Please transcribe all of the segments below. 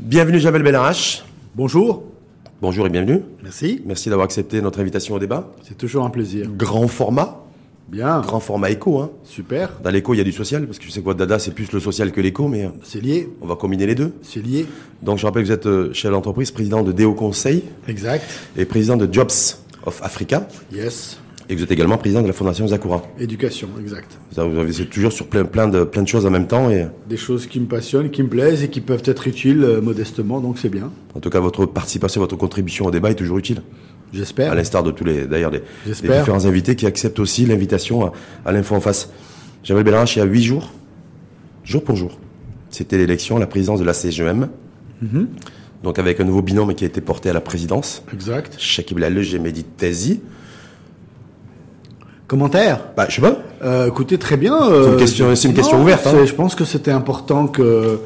Bienvenue Javel Benarache. Bonjour. Bonjour et bienvenue. Merci. Merci d'avoir accepté notre invitation au débat. C'est toujours un plaisir. Grand format. Bien. Grand format éco. Hein. Super. Dans l'éco, il y a du social, parce que je sais quoi, Dada, c'est plus le social que l'éco, mais euh, C'est lié. on va combiner les deux. C'est lié. Donc je rappelle que vous êtes euh, chef d'entreprise, président de Déo Conseil Exact. et président de Jobs of Africa. Yes. Et vous êtes également président de la Fondation Zakura. Éducation, exact. Vous avez toujours sur plein, plein, de, plein de choses en même temps. Et Des choses qui me passionnent, qui me plaisent et qui peuvent être utiles euh, modestement, donc c'est bien. en tout cas, votre participation, votre contribution au débat est toujours utile. À J'espère. l'instar de tous les, d'ailleurs, des, différents invités qui acceptent aussi l'invitation à, à l'info en face. Javel Benarache, il y a huit jours, jour pour jour. C'était l'élection à la présidence de la CGM. Mhm. Donc avec un nouveau binôme qui a été porté à la présidence. Exact. Shakib Lalej et Mehdi Tezi. Commentaire Bah, je sais pas. Euh, écoutez, très bien. C'est une euh, question- c'est une non, question ouverte, hein. Je pense que c'était important que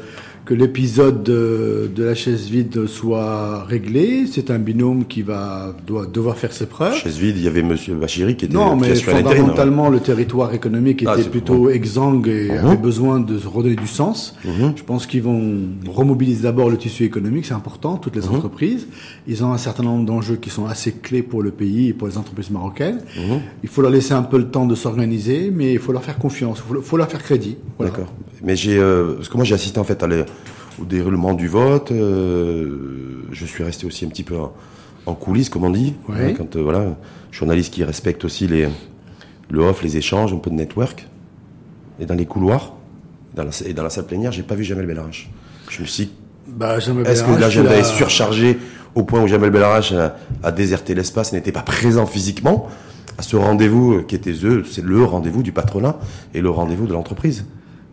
que l'épisode de, de la chaise vide soit réglé. C'est un binôme qui va doit devoir faire ses preuves. Chaise vide, il y avait Monsieur Bachiri qui était Non, mais fondamentalement, le territoire économique Ah, était plutôt exsangue et Mhm. avait besoin de se redonner du sens. Mhm. Je pense qu'ils vont remobiliser d'abord le tissu économique, c'est important, toutes les Mhm. entreprises. Ils ont un certain nombre d'enjeux qui sont assez clés pour le pays et pour les entreprises marocaines. Mhm. Il faut leur laisser un peu le temps de s'organiser, mais il faut leur faire confiance, il faut, faut leur faire crédit. Voilà. D'accord. Mais j'ai, euh, parce que moi j'ai assisté en fait à les- au déroulement du vote. euh, je suis resté aussi un petit peu en, en coulisses, comme on dit. Ouais. Hein, Quand euh, voilà, journaliste qui respecte aussi les le off, les échanges, un peu de network. Et dans les couloirs, dans la, et dans la salle plénière, j'ai pas vu Jamel Belarache. Je me suis dit, Bah, est-ce que l'agenda est surchargé au point où Jamel Belarache a, a déserté l'espace, n'était pas présent physiquement à ce rendez-vous euh, qui était eux, c'est le rendez-vous du patronat et le rendez-vous de l'entreprise.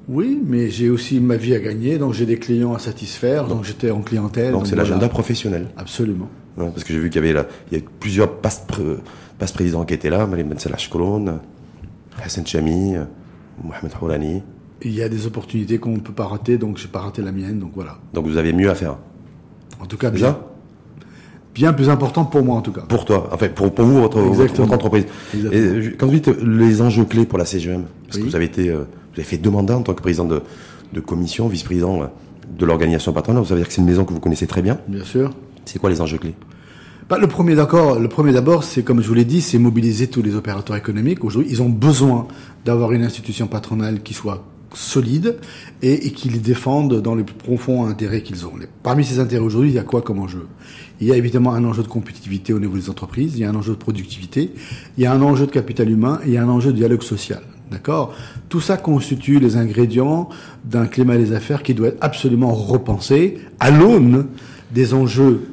Oui, mais j'ai aussi ma vie à gagner, donc j'ai des clients à satisfaire, donc j'étais en clientèle. Donc c'est voilà. l'agenda professionnel. Absolument. Ouais, parce que j'ai vu qu'il y avait là, il y a plusieurs passe présidents qui étaient là, Malim Ben Salah Hassan Chami, Mohamed Hourani. Il y a des opportunités qu'on ne peut pas rater, donc j'ai pas raté la mienne, donc voilà. Donc vous avez mieux à faire. En tout cas, bien. ça? Bien plus important pour moi, en tout cas. Pour toi, enfin pour, pour vous, votre, votre, Exactement. votre entreprise. Exactement. Et euh, quand vous dites euh, les enjeux clés pour la CGM, parce que vous avez été, euh, vous avez fait deux mandats en tant que président de, de commission, vice-président euh, de l'organisation patronale, ça veut dire que c'est une maison que vous connaissez très bien. Bien sûr. C'est quoi les enjeux clés? Bah, le premier d'accord, le premier d'abord, c'est comme je vous l'ai dit, c'est mobiliser tous les opérateurs économiques. Aujourd'hui, ils ont besoin d'avoir une institution patronale qui soit solide et, et qui les défende dans les plus profonds intérêts qu'ils ont. Les- Parmi ces intérêts aujourd'hui, il y a quoi comme enjeu? Il y a évidemment un enjeu de compétitivité au niveau des entreprises, il y a un enjeu de productivité, il y a un enjeu de capital humain et il y a un enjeu de dialogue social. D'accord? Tout ça constitue les ingrédients d'un climat des affaires qui doit être absolument repensé à l'aune des enjeux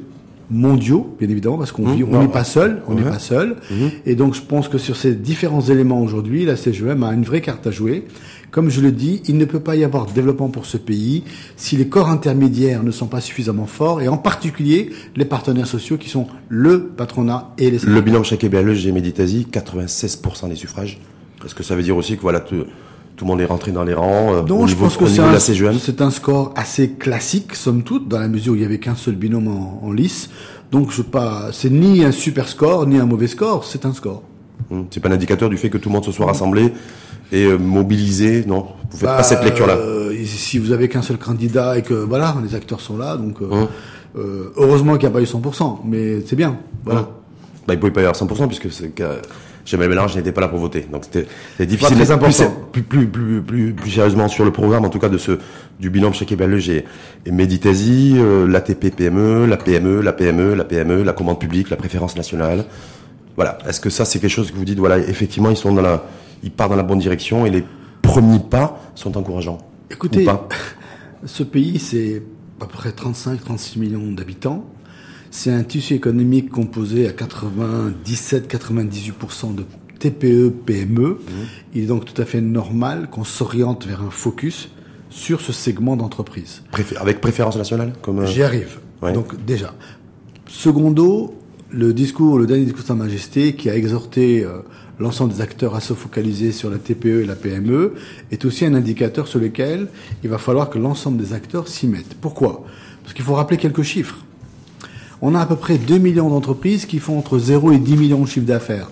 mondiaux, bien évidemment, parce qu'on Mmh, on n'est pas seul, on n'est ouais. pas seul. Mhm. Et donc, je pense que sur ces différents éléments aujourd'hui, la CGM a une vraie carte à jouer. Comme je le dis, il ne peut pas y avoir de développement pour ce pays si les corps intermédiaires ne sont pas suffisamment forts, et en particulier les partenaires sociaux qui sont le patronat et les Le Shakib Belge et Meditazi, 96% des suffrages. Est-ce que ça veut dire aussi que voilà, tout, tout le monde est rentré dans les rangs euh, Non, au je niveau, pense que c'est un, un score assez classique, somme toute, dans la mesure où il y avait qu'un seul binôme en, en lice. Donc, je pas, c'est ni un super score, ni un mauvais score, c'est un score. Hum, C'est pas un indicateur du fait que tout le monde se soit rassemblé et euh, mobilisé. Non, vous faites pas Bah, cette lecture-là. euh, si vous avez qu'un seul candidat et que voilà, les acteurs sont là, donc euh, Hum. euh, heureusement qu'il n'y a pas eu 100%, mais c'est bien. Voilà. Hum. Bah, il pouvait pas y avoir 100% puisque c'est Jamel Mélange n'était pas là pour voter. Donc c'était c'était difficile. très Mais important. Plus, plus, plus, plus, plus sérieusement sur le programme, en tout cas de ce du binôme Shakib Belge et, et Meditazi, euh, l'ATP PME, la PME, la PME, la PME, la commande publique, la préférence nationale. Voilà. Est-ce que ça c'est quelque chose que vous dites voilà effectivement ils sont dans la ils partent dans la bonne direction et les premiers pas sont encourageants. Écoutez, Ou pas? ce pays, c'est à peu près 35-36 millions d'habitants. C'est un tissu économique composé à 97-98% de TPE, PME. Il est donc tout à fait normal qu'on s'oriente vers un focus sur ce segment d'entreprise. Préfé- avec préférence nationale comme euh, J'y arrive. Ouais. Donc déjà. Secondo, le discours, le dernier discours de Sa Majesté qui a exhorté euh, l'ensemble des acteurs à se focaliser sur la TPE et la PME est aussi un indicateur sur lequel il va falloir que l'ensemble des acteurs s'y mettent. Pourquoi? Parce qu'il faut rappeler quelques chiffres. On a à peu près 2 millions d'entreprises qui font entre 0 et 10 millions de chiffre d'affaires.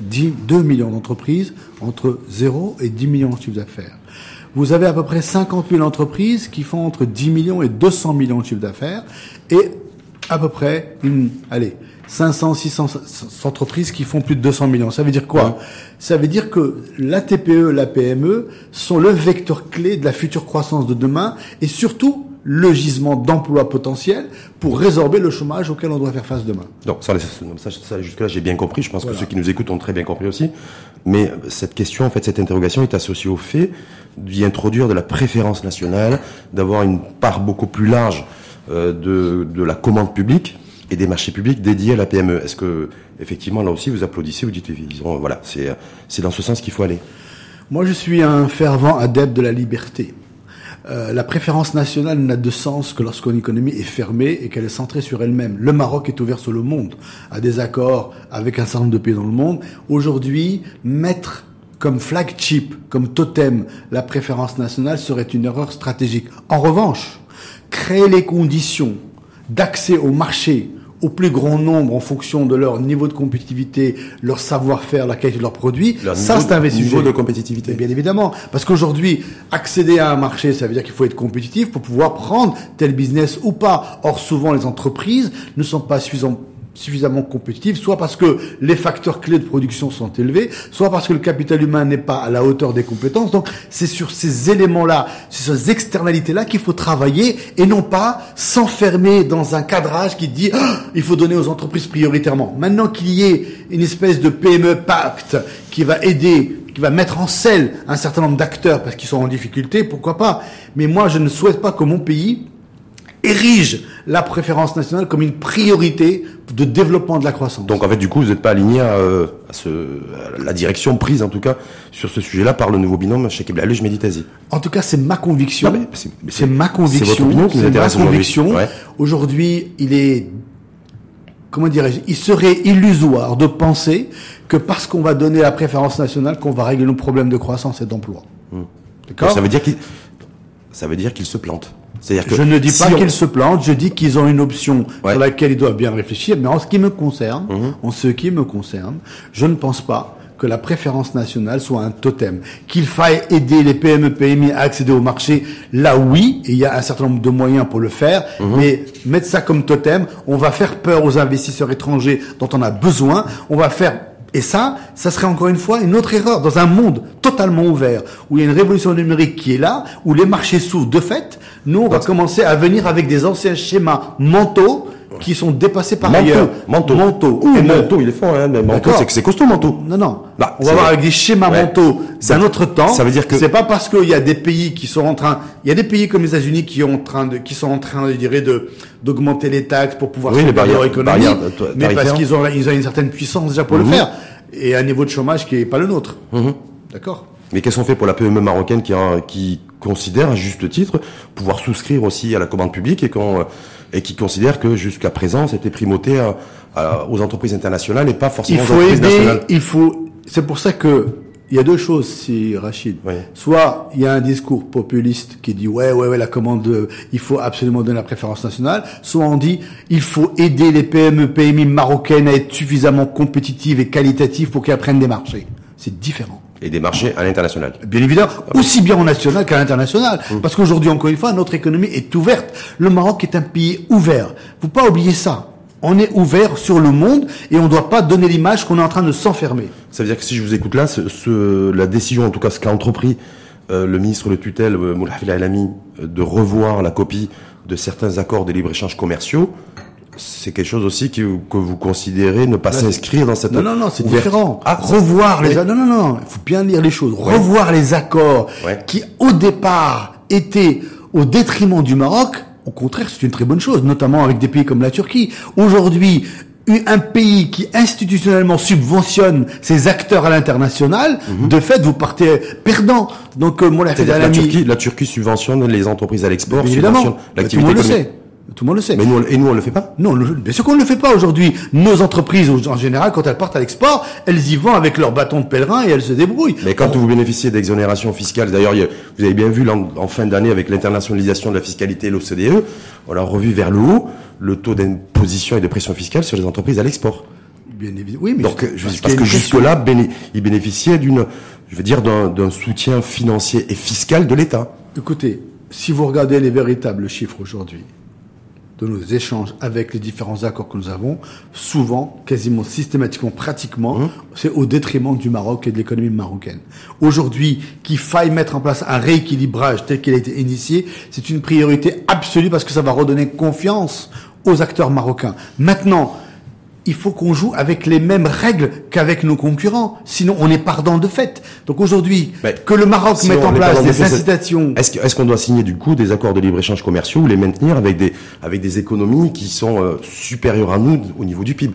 10 2 millions d'entreprises entre 0 et 10 millions de chiffre d'affaires. vous avez à peu près 50 000 entreprises qui font entre 10 millions et 200 millions de chiffre d'affaires et à peu près une, allez, 500, 600 entreprises qui font plus de 200 millions. Ça veut dire quoi? Ça veut dire que la TPE, la PME sont le vecteur clé de la future croissance de demain et surtout le gisement d'emplois potentiels pour résorber le chômage auquel on doit faire face demain. Donc ça, ça, jusque-là j'ai bien compris. Je pense que ceux qui nous écoutent ont très bien compris aussi. Mais cette question, en fait, cette interrogation est associée au fait d'y introduire de la préférence nationale, d'avoir une part beaucoup plus large euh, de, de la commande publique et des marchés publics dédiés à la PME. Est-ce que effectivement là aussi vous applaudissez, vous dites voilà, c'est c'est dans ce sens qu'il faut aller? Moi, je suis un fervent adepte de la liberté. Euh, la préférence nationale n'a de sens que lorsqu'une économie est fermée et qu'elle est centrée sur elle-même. Le Maroc est ouvert sur le monde, à des accords avec un certain nombre de pays dans le monde. Aujourd'hui, mettre comme flagship, comme totem, la préférence nationale serait une erreur stratégique. En revanche, créer les conditions d'accès au marché au plus grand nombre en fonction de leur niveau de compétitivité, leur savoir-faire, la qualité de leurs produits. ça, c'est un niveau de compétitivité. bien évidemment. Parce qu'aujourd'hui, accéder à un marché, ça veut dire qu'il faut être compétitif pour pouvoir prendre tel business ou pas. Or, souvent, les entreprises ne sont pas suffisamment suffisamment compétitive, soit parce que les facteurs clés de production sont élevés, soit parce que le capital humain n'est pas à la hauteur des compétences. Donc c'est sur ces éléments-là, sur ces externalités-là qu'il faut travailler et non pas s'enfermer dans un cadrage qui dit ah, il faut donner aux entreprises prioritairement. Maintenant qu'il y ait une espèce de PME pacte qui va aider qui va mettre en selle un certain nombre d'acteurs parce qu'ils sont en difficulté, pourquoi pas? Mais moi, je ne souhaite pas que mon pays érige la préférence nationale comme une priorité de développement de la croissance. Donc en fait, du coup, vous n'êtes pas aligné à, euh, ce, la direction prise, en tout cas, sur ce sujet-là par le nouveau binôme chez Keblaluge Meditazi. En tout cas, c'est ma conviction. C'est ma conviction. C'est intéresse conviction. Aujourd'hui, il est, comment dirais-je, il serait illusoire de penser que parce qu'on va donner la préférence nationale, qu'on va régler nos problèmes de croissance et d'emploi. Hmm. D'accord Ça veut dire qu'il, ça veut dire qu'il se plante je ne dis pas qu'ils se plantent, je dis qu'ils ont une option sur laquelle ils doivent bien réfléchir. Mais en ce qui me concerne, mhm. en ce qui me concerne, je ne pense pas que la préférence nationale soit un totem. Qu'il faille aider les PME, PMI à accéder au marché, là oui, et il y a un certain nombre de moyens pour le faire, mhm. mais mettre ça comme totem, on va faire peur aux investisseurs étrangers dont on a besoin, on va faire et ça, ça serait encore une fois une autre erreur dans un monde totalement ouvert, où il y a une révolution numérique qui est là, où les marchés s'ouvrent de fait. Nous, on va commencer à venir avec des anciens schémas mentaux qui sont dépassés par ailleurs. Manteau. Manteau. Et manteau, il est fort, hein, mais manteau, c'est que c'est costaud, manteau. Non, non. Bah, on va voir avec des schémas mentaux d'un autre temps. Ça veut dire que c'est pas parce qu'il y a des pays qui sont en train, il y a des pays comme les États-Unis qui ont en train de, qui sont en train, je dirais, de d'augmenter les taxes pour pouvoir oui, les barrières, économiques, mais parce qu'ils ont, ils ont une certaine puissance déjà pour le mhm. faire et un niveau de chômage qui est pas le nôtre. Mhm. D'accord. Mais qu'est-ce qu'on fait pour la PME marocaine qui, qui considère, à juste titre, pouvoir souscrire aussi à la commande publique et, et qui considère que jusqu'à présent, c'était primauté aux entreprises internationales et pas forcément il faut aux entreprises nationales Il faut. C'est pour ça que il y a deux choses, si Rachid. Soit il y a un discours populiste qui dit ouais ouais ouais la commande, il faut absolument donner la préférence nationale. Soit on dit il faut aider les PME PMI marocaines à être suffisamment compétitives et qualitatives pour qu'elles prennent des marchés. C'est différent et des marchés à l'international. Bien évidemment, aussi bien au national qu'à l'international. Mmh. Parce qu'aujourd'hui, encore une fois, notre économie est ouverte. Le Maroc est un pays ouvert. Faut pas oublier ça. On est ouvert sur le monde et on ne doit pas donner l'image qu'on est en train de s'enfermer. Ça veut dire que si je vous écoute là, ce, la décision, en tout cas ce qu'a entrepris euh, le ministre de tutelle, euh, Moulhafil Alami, euh, de revoir la copie de certains accords de libre-échange commerciaux, c'est quelque chose aussi que, que vous considérez ne pas s'inscrire dans cette non non non c'est différent. Ah, revoir les non non non il faut bien lire les choses. Revoir les accords qui au départ étaient au détriment du Maroc au contraire c'est une très bonne chose notamment avec des pays comme la Turquie. Aujourd'hui un pays qui institutionnellement subventionne ses acteurs à l'international, mhm. de fait, vous partez perdant. Donc, euh, moi, la, la, Turquie, la Turquie subventionne les entreprises à l'export, subventionne l'activité économique. Tout le monde le sait. Mais nous, et nous, on le fait pas Non, bien sûr qu'on ne le fait pas aujourd'hui. Nos entreprises, en général, quand elles partent à l'export, elles y vont avec leur bâton de pèlerin et elles se débrouillent. Mais quand vous bénéficiez d'exonération fiscale, d'ailleurs, vous avez bien vu en, fin d'année avec l'internationalisation de la fiscalité et l'OCDE, on a revu vers le haut le taux d'imposition et de pression fiscale sur les entreprises à l'export. Bien évidemment. Oui, mais Donc, je- je- parce parce que jusque-là, béné- ils bénéficiaient d'une, je veux dire, d'un soutien financier et fiscal de l'État. Écoutez, si vous regardez les véritables chiffres aujourd'hui de nos échanges avec les différents accords que nous avons, souvent, quasiment systématiquement, pratiquement, Mmh. c'est au détriment du Maroc et de l'économie marocaine. Aujourd'hui, qu'il faille mettre en place un rééquilibrage tel qu'il a été initié, c'est une priorité absolue parce que ça va redonner confiance aux acteurs marocains. Maintenant, il faut qu'on joue avec les mêmes règles qu'avec nos concurrents. Sinon, on est pardon de fait. Donc aujourd'hui, que le Maroc si mette en place des incitations Est-ce qu'on doit signer du coup des accords de libre-échange commerciaux ou les maintenir avec des, avec des économies qui sont euh, supérieures à nous au niveau du PIB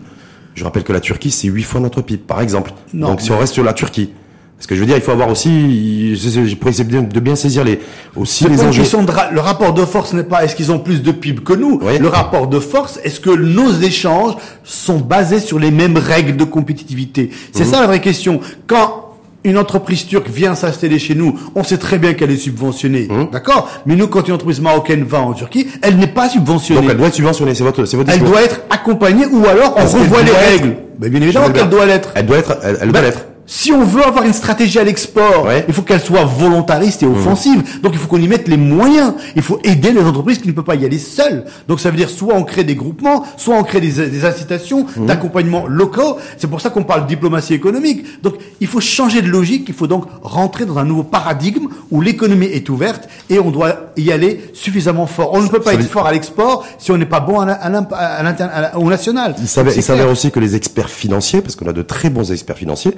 Je rappelle que la Turquie, c'est 8 fois notre PIB, par exemple. Non, Donc si mais- on reste sur la Turquie, parce que je veux dire, il faut avoir aussi, essayer de bien, saisir les, aussi C'est les enjeux. ra- le rapport de force n'est pas est-ce qu'ils ont plus de PIB que nous? Oui. Le rapport de force, est-ce que nos échanges sont basés sur les mêmes règles de compétitivité? Mhm. C'est ça la vraie question. Quand une entreprise turque vient s'installer chez nous, on sait très bien qu'elle est subventionnée, Mhm. d'accord? Mais nous, quand une entreprise marocaine va en Turquie, elle n'est pas subventionnée. Donc elle doit être subventionnée, c'est votre, c'est votre Elle doit être accompagnée ou alors on revoit les être- règles. Ben, bien évidemment qu'elle doit l'être. Elle doit être, elle, elle doit Ben, l'être. Si on veut avoir une stratégie à l'export, Ouais. il faut qu'elle soit volontariste et offensive. Donc il faut qu'on y mette les moyens. Il faut aider les entreprises qui ne peuvent pas y aller seules. Donc ça veut dire soit on crée des groupements, soit on crée des, des incitations d'accompagnement locaux. C'est pour ça qu'on parle de diplomatie économique. Donc il faut changer de logique. Il faut donc rentrer dans un nouveau paradigme où l'économie est ouverte et on doit y aller suffisamment fort. On ne peut pas ça être veut- fort à l'export si on n'est pas bon à, à au national. Il s'avère, aussi que les experts financiers, parce qu'on a de très bons experts financiers,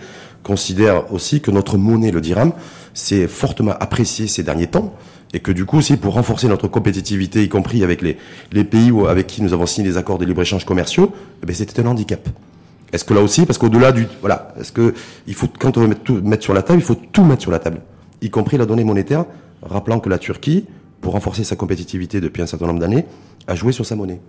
considèrent aussi que notre monnaie, le dirham, s'est fortement apprécié ces derniers temps, et que du coup aussi pour renforcer notre compétitivité, y compris avec les, pays avec qui nous avons signé des accords de libre-échange commerciaux, eh ben, c'était un handicap. Est-ce que là aussi, parce qu'au-delà du, voilà, est-ce que il faut quand on veut tout, mettre sur la table, il faut tout mettre sur la table, y compris la donnée monétaire, rappelant que la Turquie, pour renforcer sa compétitivité depuis un certain nombre d'années, a joué sur sa monnaie,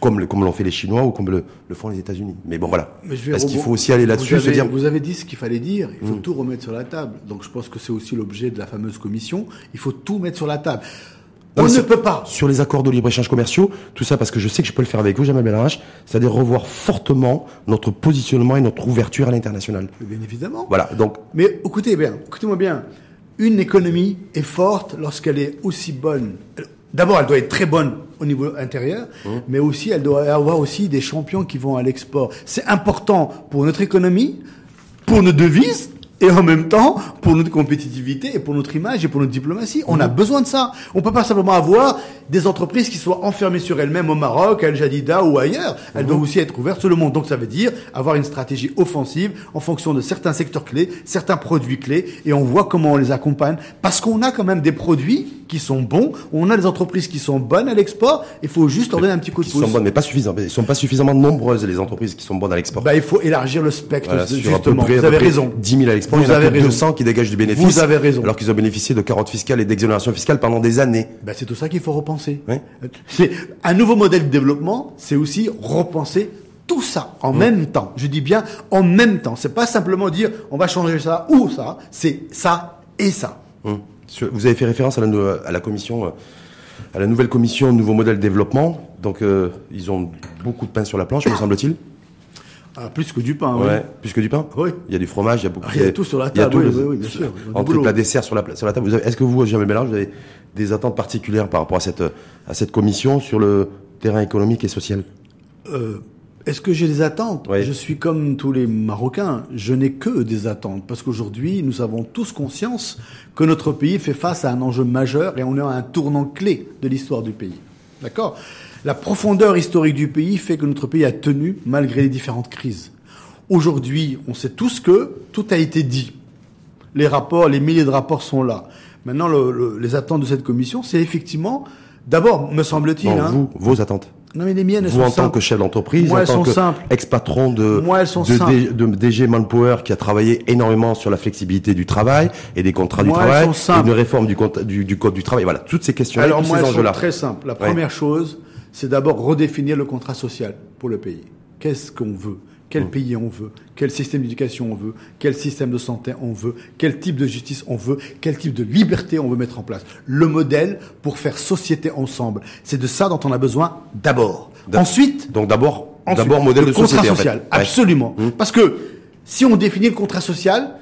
comme le- comme l'ont fait les Chinois ou comme le, le font les États-Unis. Mais bon, voilà. Mais je vais Est-ce qu'il faut aussi aller là-dessus, vous avez, dire, vous avez dit ce qu'il fallait dire. Il faut tout remettre sur la table. Donc je pense que c'est aussi l'objet de la fameuse commission. Il faut tout mettre sur la table. Non, On ne peut pas. sur les accords de libre-échange commerciaux, tout ça parce que je sais que je peux le faire avec vous, Jamal Belrach, c'est-à-dire revoir fortement notre positionnement et notre ouverture à l'international. Bien évidemment. Voilà, donc Mais écoutez bien, écoutez-moi bien. Une économie est forte lorsqu'elle est aussi bonne. D'abord, elle doit être très bonne au niveau intérieur, Mmh. mais aussi elle doit avoir aussi des champions qui vont à l'export. C'est important pour notre économie, pour nos devises. Et en même temps, pour notre compétitivité et pour notre image et pour notre diplomatie, on a besoin de ça. On peut pas simplement avoir des entreprises qui soient enfermées sur elles-mêmes au Maroc, à El Jadida ou ailleurs. Elles Mmh. doivent aussi être ouvertes sur le monde. Donc ça veut dire avoir une stratégie offensive en fonction de certains secteurs clés, certains produits clés, et on voit comment on les accompagne. Parce qu'on a quand même des produits qui sont bons, on a des entreprises qui sont bonnes à l'export, il faut juste leur donner un petit coup de pouce. sont bonnes, mais pas suffisamment. Ils sont pas suffisamment nombreuses les entreprises qui sont bonnes à l'export. Bah, il faut élargir le spectre, Voilà, justement. Vous avez raison. 10 000 à l'export, Vous il y en a avez que raison. 200 qui dégagent du bénéfice. Vous avez raison. Alors qu'ils ont bénéficié de carottes fiscales et d'exonérations fiscales pendant des années. Ben, c'est tout ça qu'il faut repenser. C'est un nouveau modèle de développement, c'est aussi repenser tout ça en même temps. Je dis bien en même temps. C'est pas simplement dire on va changer ça ou ça. C'est ça et ça. Sur- Vous avez fait référence à la, à la commission, euh, à la nouvelle commission Nouveau Modèle Développement. Donc, euh, ils ont beaucoup de pain sur la planche, me semble-t-il. Ah, plus que du pain. Ouais. oui. Plus que du pain. Oui. Il y a du fromage, il y a beaucoup. Ah, il y a tout sur la table, oui, le- oui, bien sûr. Entre plat dessert sur la, sur la table. Avez- Est-ce que vous, Jamel Mélange, vous avez des attentes particulières par rapport à cette, à cette commission sur le terrain économique et social? Euh, Est-ce que j'ai des attentes? Oui. Je suis comme tous les Marocains. Je n'ai que des attentes parce qu'aujourd'hui, nous avons tous conscience que notre pays fait face à un enjeu majeur et on est à un tournant clé de l'histoire du pays. D'accord? La profondeur historique du pays fait que notre pays a tenu malgré les différentes crises. Aujourd'hui, on sait tous que tout a été dit. Les rapports, les milliers de rapports sont là. Maintenant, le- le- les attentes de cette commission, c'est effectivement, d'abord, me semble-t-il, hein, vous, vos attentes. non mais les miennes, elles Vous, sont en tant simples. que chef d'entreprise, Moi, en elles tant ex-patron de, Moi, elles sont de, simples. D- de DG Manpower qui a travaillé énormément sur la flexibilité du travail et des contrats Moi, du elles travail, sont simples. et une réforme du, compte- du, du code du travail. Voilà, toutes ces questions-là, Alors tous moi, ces enjeux-là. très simples. La Ouais. première chose, c'est d'abord redéfinir le contrat social pour le pays. Qu'est-ce qu'on veut? Quel Mm. pays on veut? Quel système d'éducation on veut? Quel système de santé on veut? Quel type de justice on veut? Quel type de liberté on veut mettre en place? Le modèle pour faire société ensemble. C'est de ça dont on a besoin d'abord. Ensuite, Donc d'abord, D'abord, modèle le de société, Contrat en fait. social, Ouais. absolument. Mmh. Parce que si on définit le contrat social,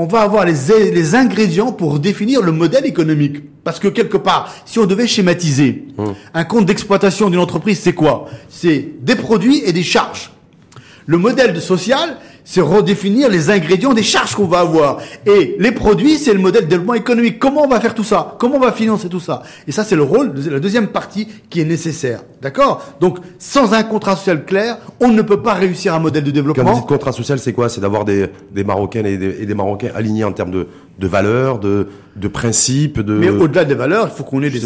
on va avoir les, les ingrédients pour définir le modèle économique. Parce que quelque part, si on devait schématiser, Mmh. un compte d'exploitation d'une entreprise, c'est quoi? C'est des produits et des charges. Le modèle de social, c'est redéfinir les ingrédients des charges qu'on va avoir. Et les produits, c'est le modèle de développement économique. Comment on va faire tout ça? Comment on va financer tout ça? Et ça, c'est le rôle, la deuxième partie qui est nécessaire. D'accord? Donc, sans un contrat social clair, on ne peut pas réussir un modèle de Quand vous développement. dites contrat social, c'est quoi? C'est d'avoir des, des Marocaines et des, et Marocains alignés en termes de, de valeurs, de, de principes, de... Mais au-delà des valeurs, il faut qu'on ait des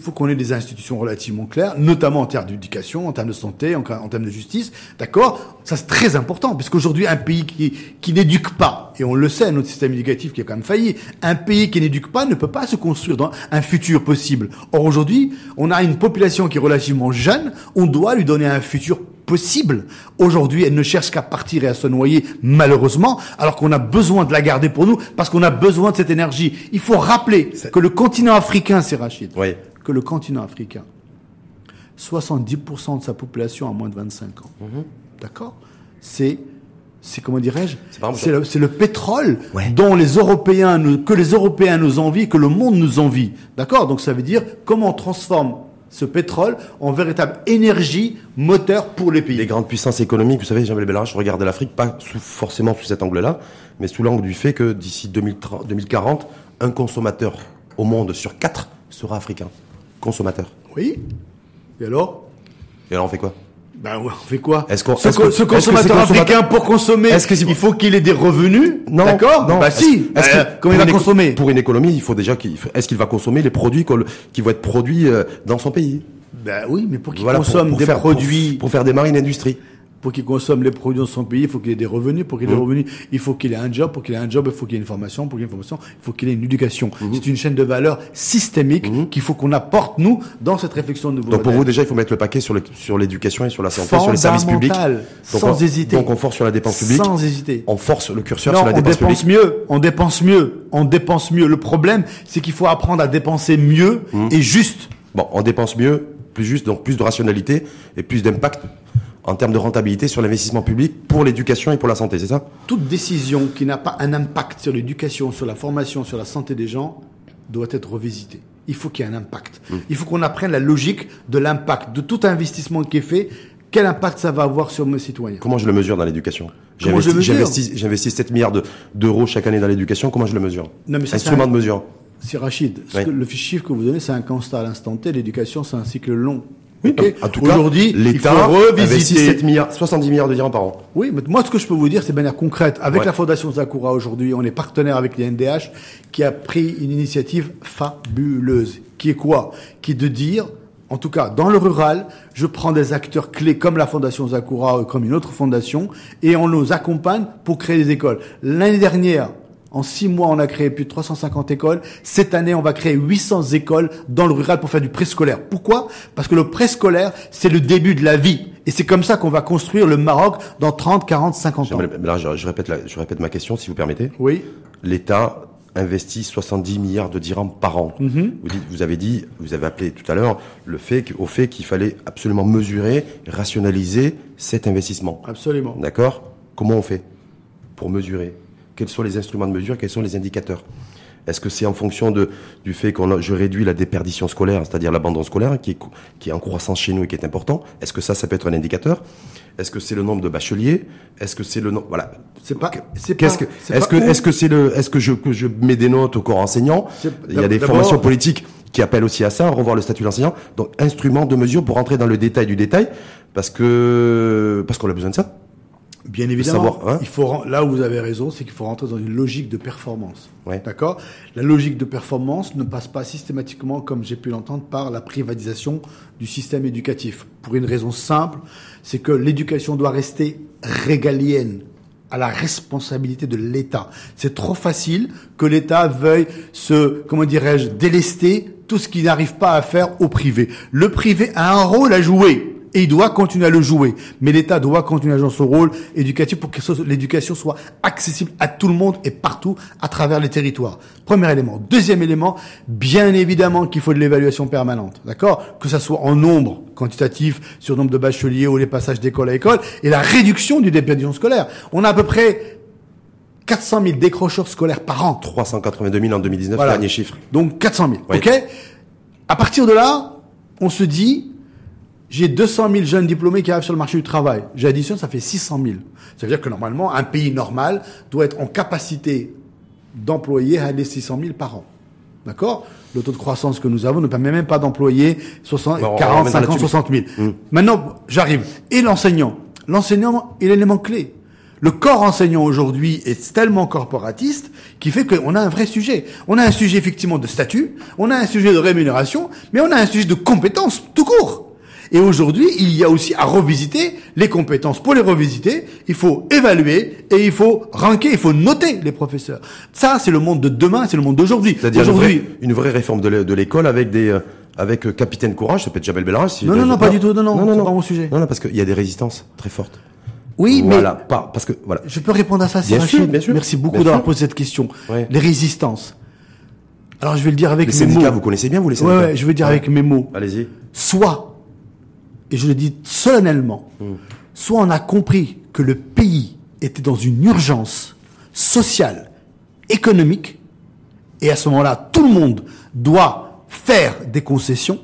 faut qu'on ait des institutions relativement claires, notamment en termes d'éducation, en termes de santé, en, en termes de justice. D'accord? Ça c'est très important, puisqu'aujourd'hui un pays qui qui n'éduque pas, et on le sait, notre système éducatif qui a quand même failli, un pays qui n'éduque pas ne peut pas se construire dans un futur possible. Or aujourd'hui, on a une population qui est relativement jeune, on doit lui donner un futur possible. Aujourd'hui, elle ne cherche qu'à partir et à se noyer, malheureusement, alors qu'on a besoin de la garder pour nous, parce qu'on a besoin de cette énergie. Il faut rappeler que le continent africain, c'est Rachid, Oui. que le continent africain, 70% de sa population a moins de 25 ans. D'accord? C'est c'est comment dirais-je? C'est le, pétrole Ouais. dont les Européens nous- que les Européens nous envient, que le monde nous envie. D'accord? Donc ça veut dire comment on transforme ce pétrole en véritable énergie moteur pour les pays. Les grandes puissances économiques, vous savez, Jean-Bel Bellard, je regarde l'Afrique pas sous, forcément sous cet angle-là, mais sous l'angle du fait que d'ici 2030 2040, un consommateur au monde sur quatre sera africain. Consommateur. Oui. Et alors? Et alors on fait quoi? Ben on fait quoi? Est-ce qu'on- ce, est-ce co- que- ce est-ce que consommateur africain pour consommer, Est-ce que il faut qu'il ait des revenus? Non, D'accord non. Bah Est-ce- si. est-ce Euh, que- comment il pour va éco- consommer? Pour une économie, il faut déjà qu'il, est-ce qu'il va consommer les produits qui vont être produits euh, dans son pays? Ben oui, mais pour qu'il Voilà, pour- consomme pour des faire- pour- produits, pour, faire démarrer une industrie. Pour qu'il consomme les produits dans son pays, il faut qu'il ait des revenus. Pour qu'il ait des Mmh. revenus, il faut qu'il ait un job. Pour qu'il ait un job, il faut qu'il ait une formation. Pour qu'il ait une formation, il faut qu'il ait une éducation. Mmh. C'est une chaîne de valeur systémique qu'il faut qu'on apporte, nous, dans cette réflexion de nouveau Donc pour vous déjà, il faut mettre le paquet sur, l'éducation et sur la santé, sur les services publics. Donc, sans on, hésiter. Donc on force sur la dépense publique. Sans hésiter. On force le curseur Non, sur la on dépense dépense publique. mieux, on dépense mieux, on dépense mieux. Le problème, c'est qu'il faut apprendre à dépenser mieux Mmh. et juste. Bon, on dépense mieux, plus juste, donc plus de rationalité et plus d'impact en termes de rentabilité sur l'investissement public pour l'éducation et pour la santé, c'est ça? Toute décision qui n'a pas un impact sur l'éducation, sur la formation, sur la santé des gens, doit être revisitée. Il faut qu'il y ait un impact. Mmh. Il faut qu'on apprenne la logique de l'impact, de tout investissement qui est fait. Quel impact ça va avoir sur nos citoyens? Comment je le mesure dans l'éducation? J'investis- mesure? J'investis j'investis 7 milliards de- d'euros chaque année dans l'éducation, comment je le mesure? Non, mais ça, c'est Instrument un- de mesure. C'est Rachid. Ce Oui. que- le chiffre que vous donnez, c'est un constat à l'instant T. L'éducation, c'est un cycle long. Oui, En tout cas, aujourd'hui, l'État revisiter. 7 milliards, 70 milliards de dirhams par an. Oui, mais moi, ce que je peux vous dire, c'est de manière concrète. Avec Ouais. la Fondation Zakura aujourd'hui, on est partenaire avec les NDH, qui a pris une initiative fabuleuse. Qui est quoi? Qui est de dire, en tout cas, dans le rural, je prends des acteurs clés comme la Fondation Zakura ou comme une autre fondation, et on nous accompagne pour créer des écoles. L'année dernière, en six mois, on a créé plus de 350 écoles. Cette année, on va créer 800 écoles dans le rural pour faire du préscolaire. Pourquoi? Parce que le préscolaire, c'est le début de la vie. Et c'est comme ça qu'on va construire le Maroc dans 30, 40, 50 ans. Là, je, je répète la- je répète ma question, si vous permettez. Oui. L'État investit 70 milliards de dirhams par an. Mhm. vous, dites- vous avez dit, vous avez appelé tout à l'heure le fait au fait qu'il fallait absolument mesurer, rationaliser cet investissement. Absolument. D'accord? Comment on fait pour mesurer? Quels sont les instruments de mesure Quels sont les indicateurs Est-ce que c'est en fonction de, du fait qu'on je réduis la déperdition scolaire, c'est-à-dire l'abandon scolaire, qui est, co- qui est en croissance chez nous et qui est important Est-ce que ça, ça peut être un indicateur? Est-ce que c'est le nombre de bacheliers? Est-ce que c'est le nombre Voilà. C'est pas. C'est Qu'est-ce pas- que c'est est-ce que est-ce que c'est le est-ce que je que je mets des notes au corps enseignant? Il y a des formations politiques qui appellent aussi à ça, à revoir le statut de l'enseignant. Donc instrument de mesure pour rentrer dans le détail du détail parce que parce qu'on a besoin de ça. Bien évidemment, savoir, hein. il faut là où vous avez raison, c'est qu'il faut rentrer dans une logique de performance. Ouais. D'accord? La logique de performance ne passe pas systématiquement, comme j'ai pu l'entendre, par la privatisation du système éducatif. Pour une raison simple, c'est que l'éducation doit rester régalienne à la responsabilité de l'État. C'est trop facile que l'État veuille se, comment dirais-je, délester tout ce qu'il n'arrive pas à faire au privé. Le privé a un rôle à jouer. Et il doit continuer à le jouer. Mais l'État doit continuer à jouer son rôle éducatif pour que l'éducation soit accessible à tout le monde et partout à travers les territoires. Premier élément. Deuxième élément, bien évidemment qu'il faut de l'évaluation permanente. D'accord? Que ça soit en nombre quantitatif sur le nombre de bacheliers ou les passages d'école à école et la réduction du déperdition scolaire. On a à peu près 400 000 décrocheurs scolaires par an. 382 000 en 2019, dernier chiffre. Donc 400 000. Ok? À partir de là, on se dit, j'ai 200 000 jeunes diplômés qui arrivent sur le marché du travail. J'additionne, ça fait 600 000. Ça veut dire que normalement, un pays normal doit être en capacité d'employer à les 600 000 par an. D'accord? Le taux de croissance que nous avons ne permet même pas d'employer 40, 50, 60 000. Maintenant, j'arrive. Et l'enseignant? L'enseignant est l'élément clé. Le corps enseignant aujourd'hui est tellement corporatiste qui fait qu'on a un vrai sujet. On a un sujet effectivement de statut, on a un sujet de rémunération, mais on a un sujet de compétences tout court. Et aujourd'hui, il y a aussi à revisiter les compétences. Pour les revisiter, il faut évaluer et il faut ranker, il faut noter les professeurs. Ça, c'est le monde de demain, c'est le monde d'aujourd'hui. C'est-à-dire aujourd'hui, une, vraie réforme de l'école avec des euh, avec euh, Capitaine Courage, ça peut être Jabel Belrach. non, non, non, pas du tout. Non, non, non, non, pas mon sujet. Non, non, parce qu'il y a des résistances très fortes. Oui, voilà, mais pas parce que voilà. Je peux répondre à ça, bien sûr, bien sûr. Merci beaucoup d'avoir posé cette question. Les résistances. Alors je vais le dire avec les mes syndicats, Vous connaissez bien vous les syndicats. Ouais, ouais je vais dire avec mes mots. Allez-y. Soit, et je le dis solennellement, soit on a compris que le pays était dans une urgence sociale, économique, et à ce moment-là, tout le monde doit faire des concessions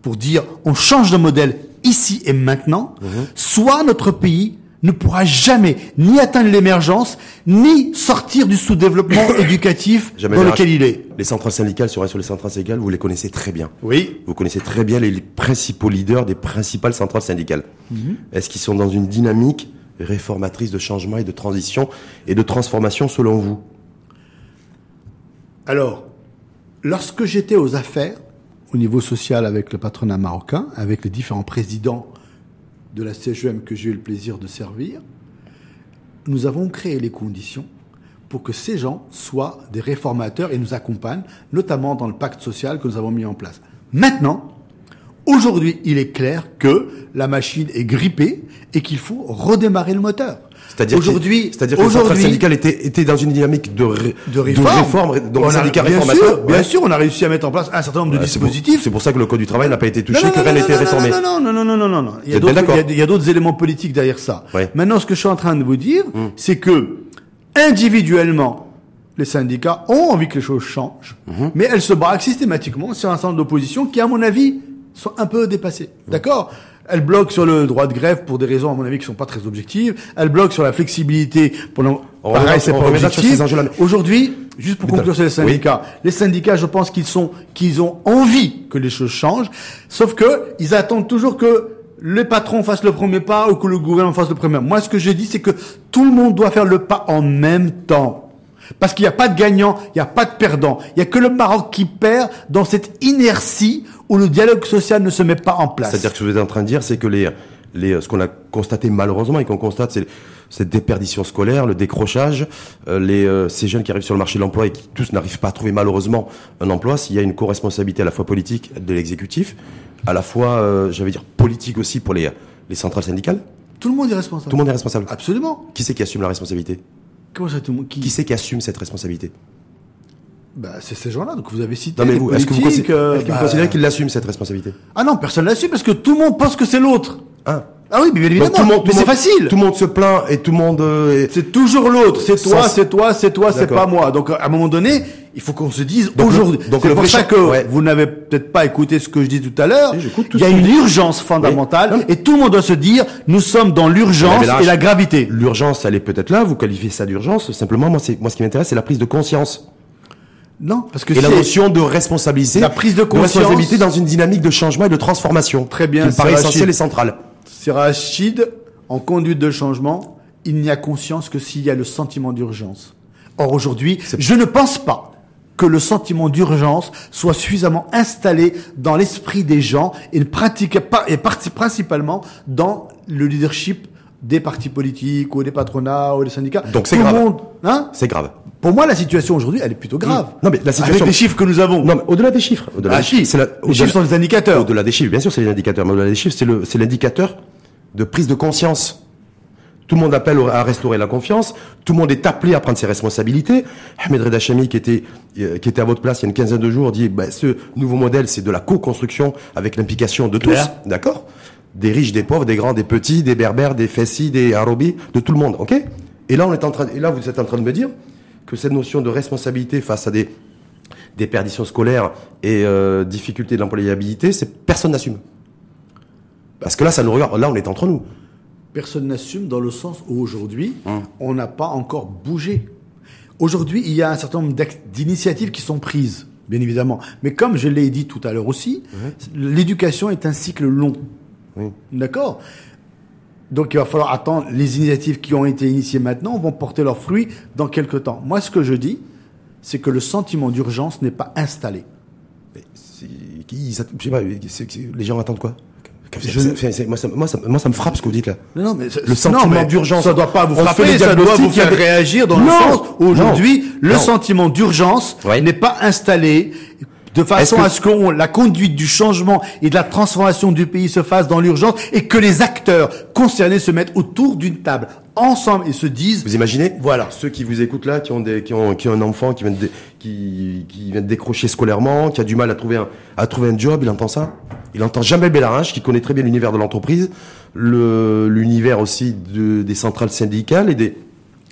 pour dire on change de modèle ici et maintenant, hmm. soit notre pays ne pourra jamais ni atteindre l'émergence, ni sortir du sous-développement éducatif dans lequel il est. Les centrales syndicales, sur les centrales syndicales, vous les connaissez très bien. Oui. Vous connaissez très bien les, principaux leaders des principales centrales syndicales. Mhm. Est-ce qu'ils sont dans une dynamique réformatrice de changement et de transition et de transformation selon vous? Alors, lorsque j'étais aux affaires, au niveau social avec le patronat marocain, avec les différents présidents de la CGM que j'ai eu le plaisir de servir, nous avons créé les conditions pour que ces gens soient des réformateurs et nous accompagnent, notamment dans le pacte social que nous avons mis en place. Maintenant, aujourd'hui, il est clair que la machine est grippée et qu'il faut redémarrer le moteur. C'est-à-dire aujourd'hui, c'est-à-dire que le central syndical était, était dans une dynamique de, de réforme, donc on syndicat bien Sûr, bien sûr, on a réussi à mettre en place un certain nombre de dispositifs. C'est pour, ça que le code du travail n'a pas été touché, que rien n'a été réformé. Non, non, non, non, non, non, non. Il y a d'autres éléments politiques derrière ça. Maintenant, ce que je suis en train de vous dire, hum. c'est que individuellement, les syndicats ont envie que les choses changent, hum. mais elles se braquent systématiquement sur un centre d'opposition qui, à mon avis, sont un peu dépassés. Hum. D'accord? Elle bloque sur le droit de grève pour des raisons, à mon avis, qui sont pas très objectives. Elle bloque sur la flexibilité pour. Pareil, c'est pas objectif. Aujourd'hui, juste pour conclure sur les syndicats, les syndicats, je pense qu'ils sont, qu'ils ont envie que les choses changent, sauf que ils attendent toujours que les patrons fassent le premier pas ou que le gouvernement fasse le premier. Moi, ce que j'ai dit, c'est que tout le monde doit faire le pas en même temps. Parce qu'il n'y a pas de gagnant, il n'y a pas de perdant. Il n'y a que le Maroc qui perd dans cette inertie où le dialogue social ne se met pas en place. C'est-à-dire que ce que vous êtes en train de dire, c'est que les, les, ce qu'on a constaté malheureusement et qu'on constate, c'est cette déperdition scolaire, le décrochage, euh, les, euh, ces jeunes qui arrivent sur le marché de l'emploi et qui tous n'arrivent pas à trouver malheureusement un emploi, s'il y a une co-responsabilité à la fois politique de l'exécutif, à la fois, euh, j'allais dire, politique aussi pour les, les centrales syndicales. Tout le monde est responsable. Tout le monde est responsable. Absolument. Qui c'est qui assume la responsabilité? Comment ça, tout le monde? Qui, qui c'est qui assume cette responsabilité? Bah, c'est ces gens-là, donc vous avez cité. Non, mais vous, est-ce que vous, considérez, bah, considérez qu'il l'assume cette responsabilité? Ah non, personne l'assume parce que tout le monde pense que c'est l'autre. Ah. Ah oui, mais bien évidemment. tout le monde, mais c'est facile. Tout le monde se plaint et tout le monde. Euh, c'est toujours l'autre. C'est toi, c'est toi, c'est toi, c'est pas moi. Donc à un moment donné, il faut qu'on se dise aujourd'hui. Donc c'est pour ça que vous n'avez peut-être pas écouté ce que je dis tout à l'heure. il y a une urgence fondamentale et tout le monde doit se dire nous sommes dans l'urgence et la gravité. L'urgence, elle est peut-être là. Vous qualifiez ça d'urgence. Simplement, moi, c'est moi ce qui m'intéresse, c'est la prise de conscience. Non, parce que et la notion de responsabilité, la prise de conscience, de responsabilité dans une dynamique de changement et de transformation. Très bien, c'est paraît essentiel et central. C'est Rachid, en conduite de changement, il n'y a conscience que s'il y a le sentiment d'urgence. Or aujourd'hui, je ne pense pas que le sentiment d'urgence soit suffisamment installé dans l'esprit des gens et, pratique pas, et principalement dans le leadership des partis politiques ou des patronats ou des syndicats. Donc c'est grave. Hein? C'est grave. Pour moi, la situation aujourd'hui, elle est plutôt grave. Non, mais la situation- Avec les chiffres que nous avons. Non, mais au-delà des chiffres. Au-delà Ah, des chiffres, la- les chiffres sont des indicateurs. Au-delà des chiffres, bien sûr, c'est les indicateurs, mais au-delà des chiffres, c'est le, c'est l'indicateur de prise de conscience. Tout le monde appelle à restaurer la confiance. Tout le monde est appelé à prendre ses responsabilités. Ahmed Reda Chami, qui était, euh, qui était à votre place il y a une quinzaine de jours, dit, bah, ce nouveau modèle, c'est de la co-construction avec l'implication de tous. D'accord? Des riches, des pauvres, des grands, des petits, des berbères, des fessis, des arabis, de tout le monde. OK? Et là, on est en train, et là, vous êtes en train de me dire que cette notion de responsabilité face à des, des perditions scolaires et euh, difficultés de l'employabilité, c'est personne n'assume. Parce que là, ça nous regarde. Là, on est entre nous. Personne n'assume dans le sens où aujourd'hui, Hum. on n'a pas encore bougé. Aujourd'hui, il y a un certain nombre d'initiatives qui sont prises, bien évidemment. Mais comme je l'ai dit tout à l'heure aussi, l'éducation est un cycle long. Oui. D'accord? Donc il va falloir attendre. Les initiatives qui ont été initiées maintenant vont porter leurs fruits dans quelques temps. Moi, ce que je dis, c'est que le sentiment d'urgence n'est pas installé. Mais qui- je sais pas, les gens attendent quoi? Je- moi, ça, moi, ça- moi, ça me frappe ce que vous dites là. Non, mais Le sentiment d'urgence. Ça doit pas vous frapper, ça doit vous faire réagir dans le Non, sens où aujourd'hui, le non. sentiment d'urgence Ouais. n'est pas installé de façon que- à ce que la conduite du changement et de la transformation du pays se fasse dans l'urgence et que les acteurs concernés se mettent autour d'une table ensemble et se disent Vous imaginez Voilà. Ceux qui vous écoutent là, qui ont, des, qui ont, qui ont un enfant qui vient, de, qui, qui vient de décrocher scolairement, qui a du mal à trouver un, à trouver un job, il entend ça Il entend Jamel Bellarinche, qui connaît très bien l'univers de l'entreprise, le- l'univers aussi de, des centrales syndicales et des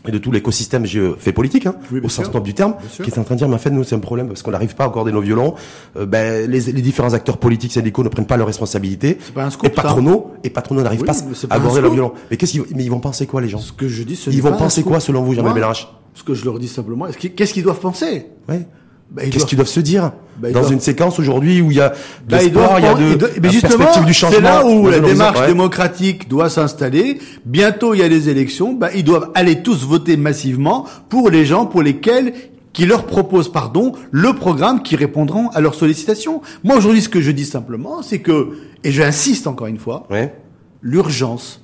et de tout l'écosystème j'ai fait politique, hein, Oui, au sens noble du terme, qui est en train de dire, mais en fait, nous, c'est un problème parce qu'on n'arrive pas à accorder nos violons. Euh, ben, les, les différents acteurs politiques syndicaux ne prennent pas leurs responsabilités. pas un scoop, et patronaux, et patronaux n'arrivent Oui, pas à accorder leurs violons. Mais qu'est-ce qu'ils, mais ils vont penser quoi, les gens ce que je dis. Ils vont penser quoi, selon vous, Jamel Moi, Bellarinche Ce que je leur dis simplement, qu'est-ce qu'ils doivent penser? Ouais. Ils Qu'est-ce doivent- qu'ils doivent se dire Bah, dans doivent- une séquence aujourd'hui où il y a de Bah, l'espoir, il y a de doivent- mais justement, c'est là où la démarche ouais. démocratique doit s'installer. Bientôt, il y a les élections. Bah, ils doivent aller tous voter massivement pour les gens pour lesquels qui leur proposent, pardon, le programme qui répondront à leurs sollicitations. Moi, aujourd'hui, ce que je dis simplement, c'est que, et j'insiste encore une fois, Ouais. l'urgence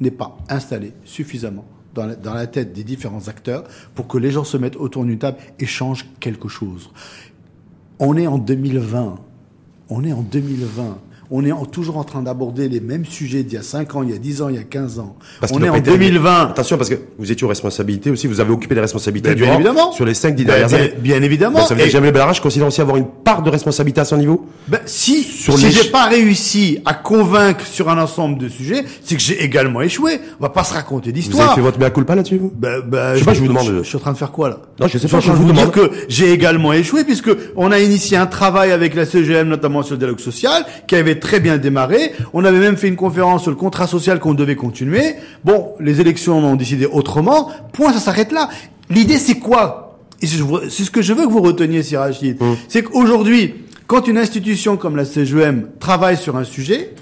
n'est pas installée suffisamment dans la, tête des différents acteurs pour que les gens se mettent autour d'une table et changent quelque chose. On est en 2020. On est en 2020. On est en- toujours en train d'aborder les mêmes sujets d'il y a 5 ans, il y a 10 ans, il y a 15 ans. Parce on est en pas été réglés. 2020. Attention, parce que vous étiez aux responsabilités aussi, vous avez occupé des responsabilités Ben, bien durant- évidemment. sur les cinq, dix Ben, dernières bien- années. bien évidemment. Ben, ça veut dire que Jamel considère aussi avoir une part de responsabilité à son niveau Ben, si Sur si les- j'ai pas réussi à convaincre sur un ensemble de sujets, c'est que j'ai également échoué. On va pas se raconter Vous avez d'histoire. fait votre mea culpa là-dessus, vous Ben, ben, Je sais pas, je vous demande. Je, je suis en train de faire quoi là? Non, je sais pas, je vous vous dire demande. que j'ai également échoué puisque on a initié un travail avec la CGM, notamment sur le dialogue social, qui avait très bien démarré. On avait même fait une conférence sur le contrat social qu'on devait continuer. Bon, les élections ont décidé autrement. Point, ça s'arrête là. L'idée, c'est quoi? Et c'est ce que je veux que vous reteniez, Sir Rachid. Hum. C'est qu'aujourd'hui, quand une institution comme la CGM travaille sur un sujet,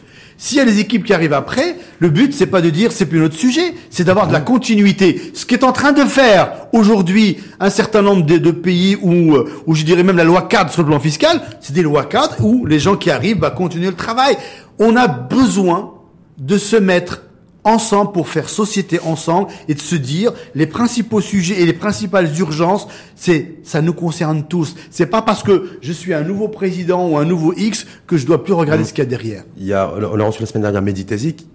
s'il y a des équipes qui arrivent après, le but c'est pas de dire c'est plus notre sujet, c'est d'avoir de la continuité. Ce qu'est en train de faire aujourd'hui un certain nombre de, de pays où, euh, où je dirais même la loi cadre sur le plan fiscal, c'est des lois cadres où les gens qui arrivent bah, continuer le travail. On a besoin de se mettre ensemble pour faire société ensemble et de se dire les principaux sujets et les principales urgences, c'est ça nous concerne tous. C'est pas parce que je suis un nouveau président ou un nouveau X que je dois plus regarder ce qu'il y a derrière. Il y a, on a reçu la semaine dernière qui,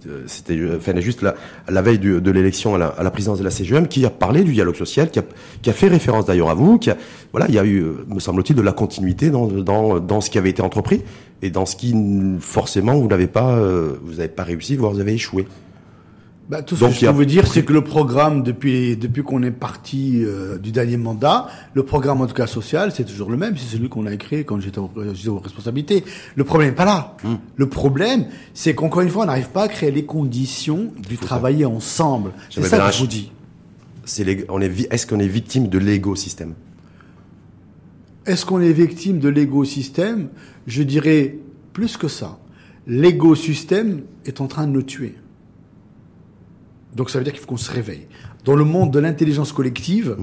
euh, c'était, euh, enfin, juste la, la veille du- de l'élection à la, à la présidence de la CGM, qui a parlé du dialogue social, qui a, qui a fait référence d'ailleurs à vous, qui a, voilà, il y a eu, euh, me semble-t-il, de la continuité dans, dans, dans ce qui avait été entrepris et dans ce qui, forcément, vous n'avez pas, euh, vous n'avez pas réussi, voire vous avez échoué. Bah, tout ce Donc, que je a- peux vous dire, c'est que le programme, depuis depuis qu'on est parti euh, du dernier mandat, le programme en tout cas social, c'est toujours le même. C'est celui qu'on a créé quand j'étais aux, responsabilités. Le problème n'est pas là. Hmm. Le problème, c'est qu'encore une fois, on n'arrive pas à créer les conditions du travailler ensemble. C'est ça que je vous dis. On est, est-ce qu'on est victime de l'écosystème? Est-ce qu'on est victime de l'écosystème? Je dirais plus que ça. L'écosystème est en train de nous tuer. Donc ça veut dire qu'il faut qu'on se réveille. Dans le monde de l'intelligence collective,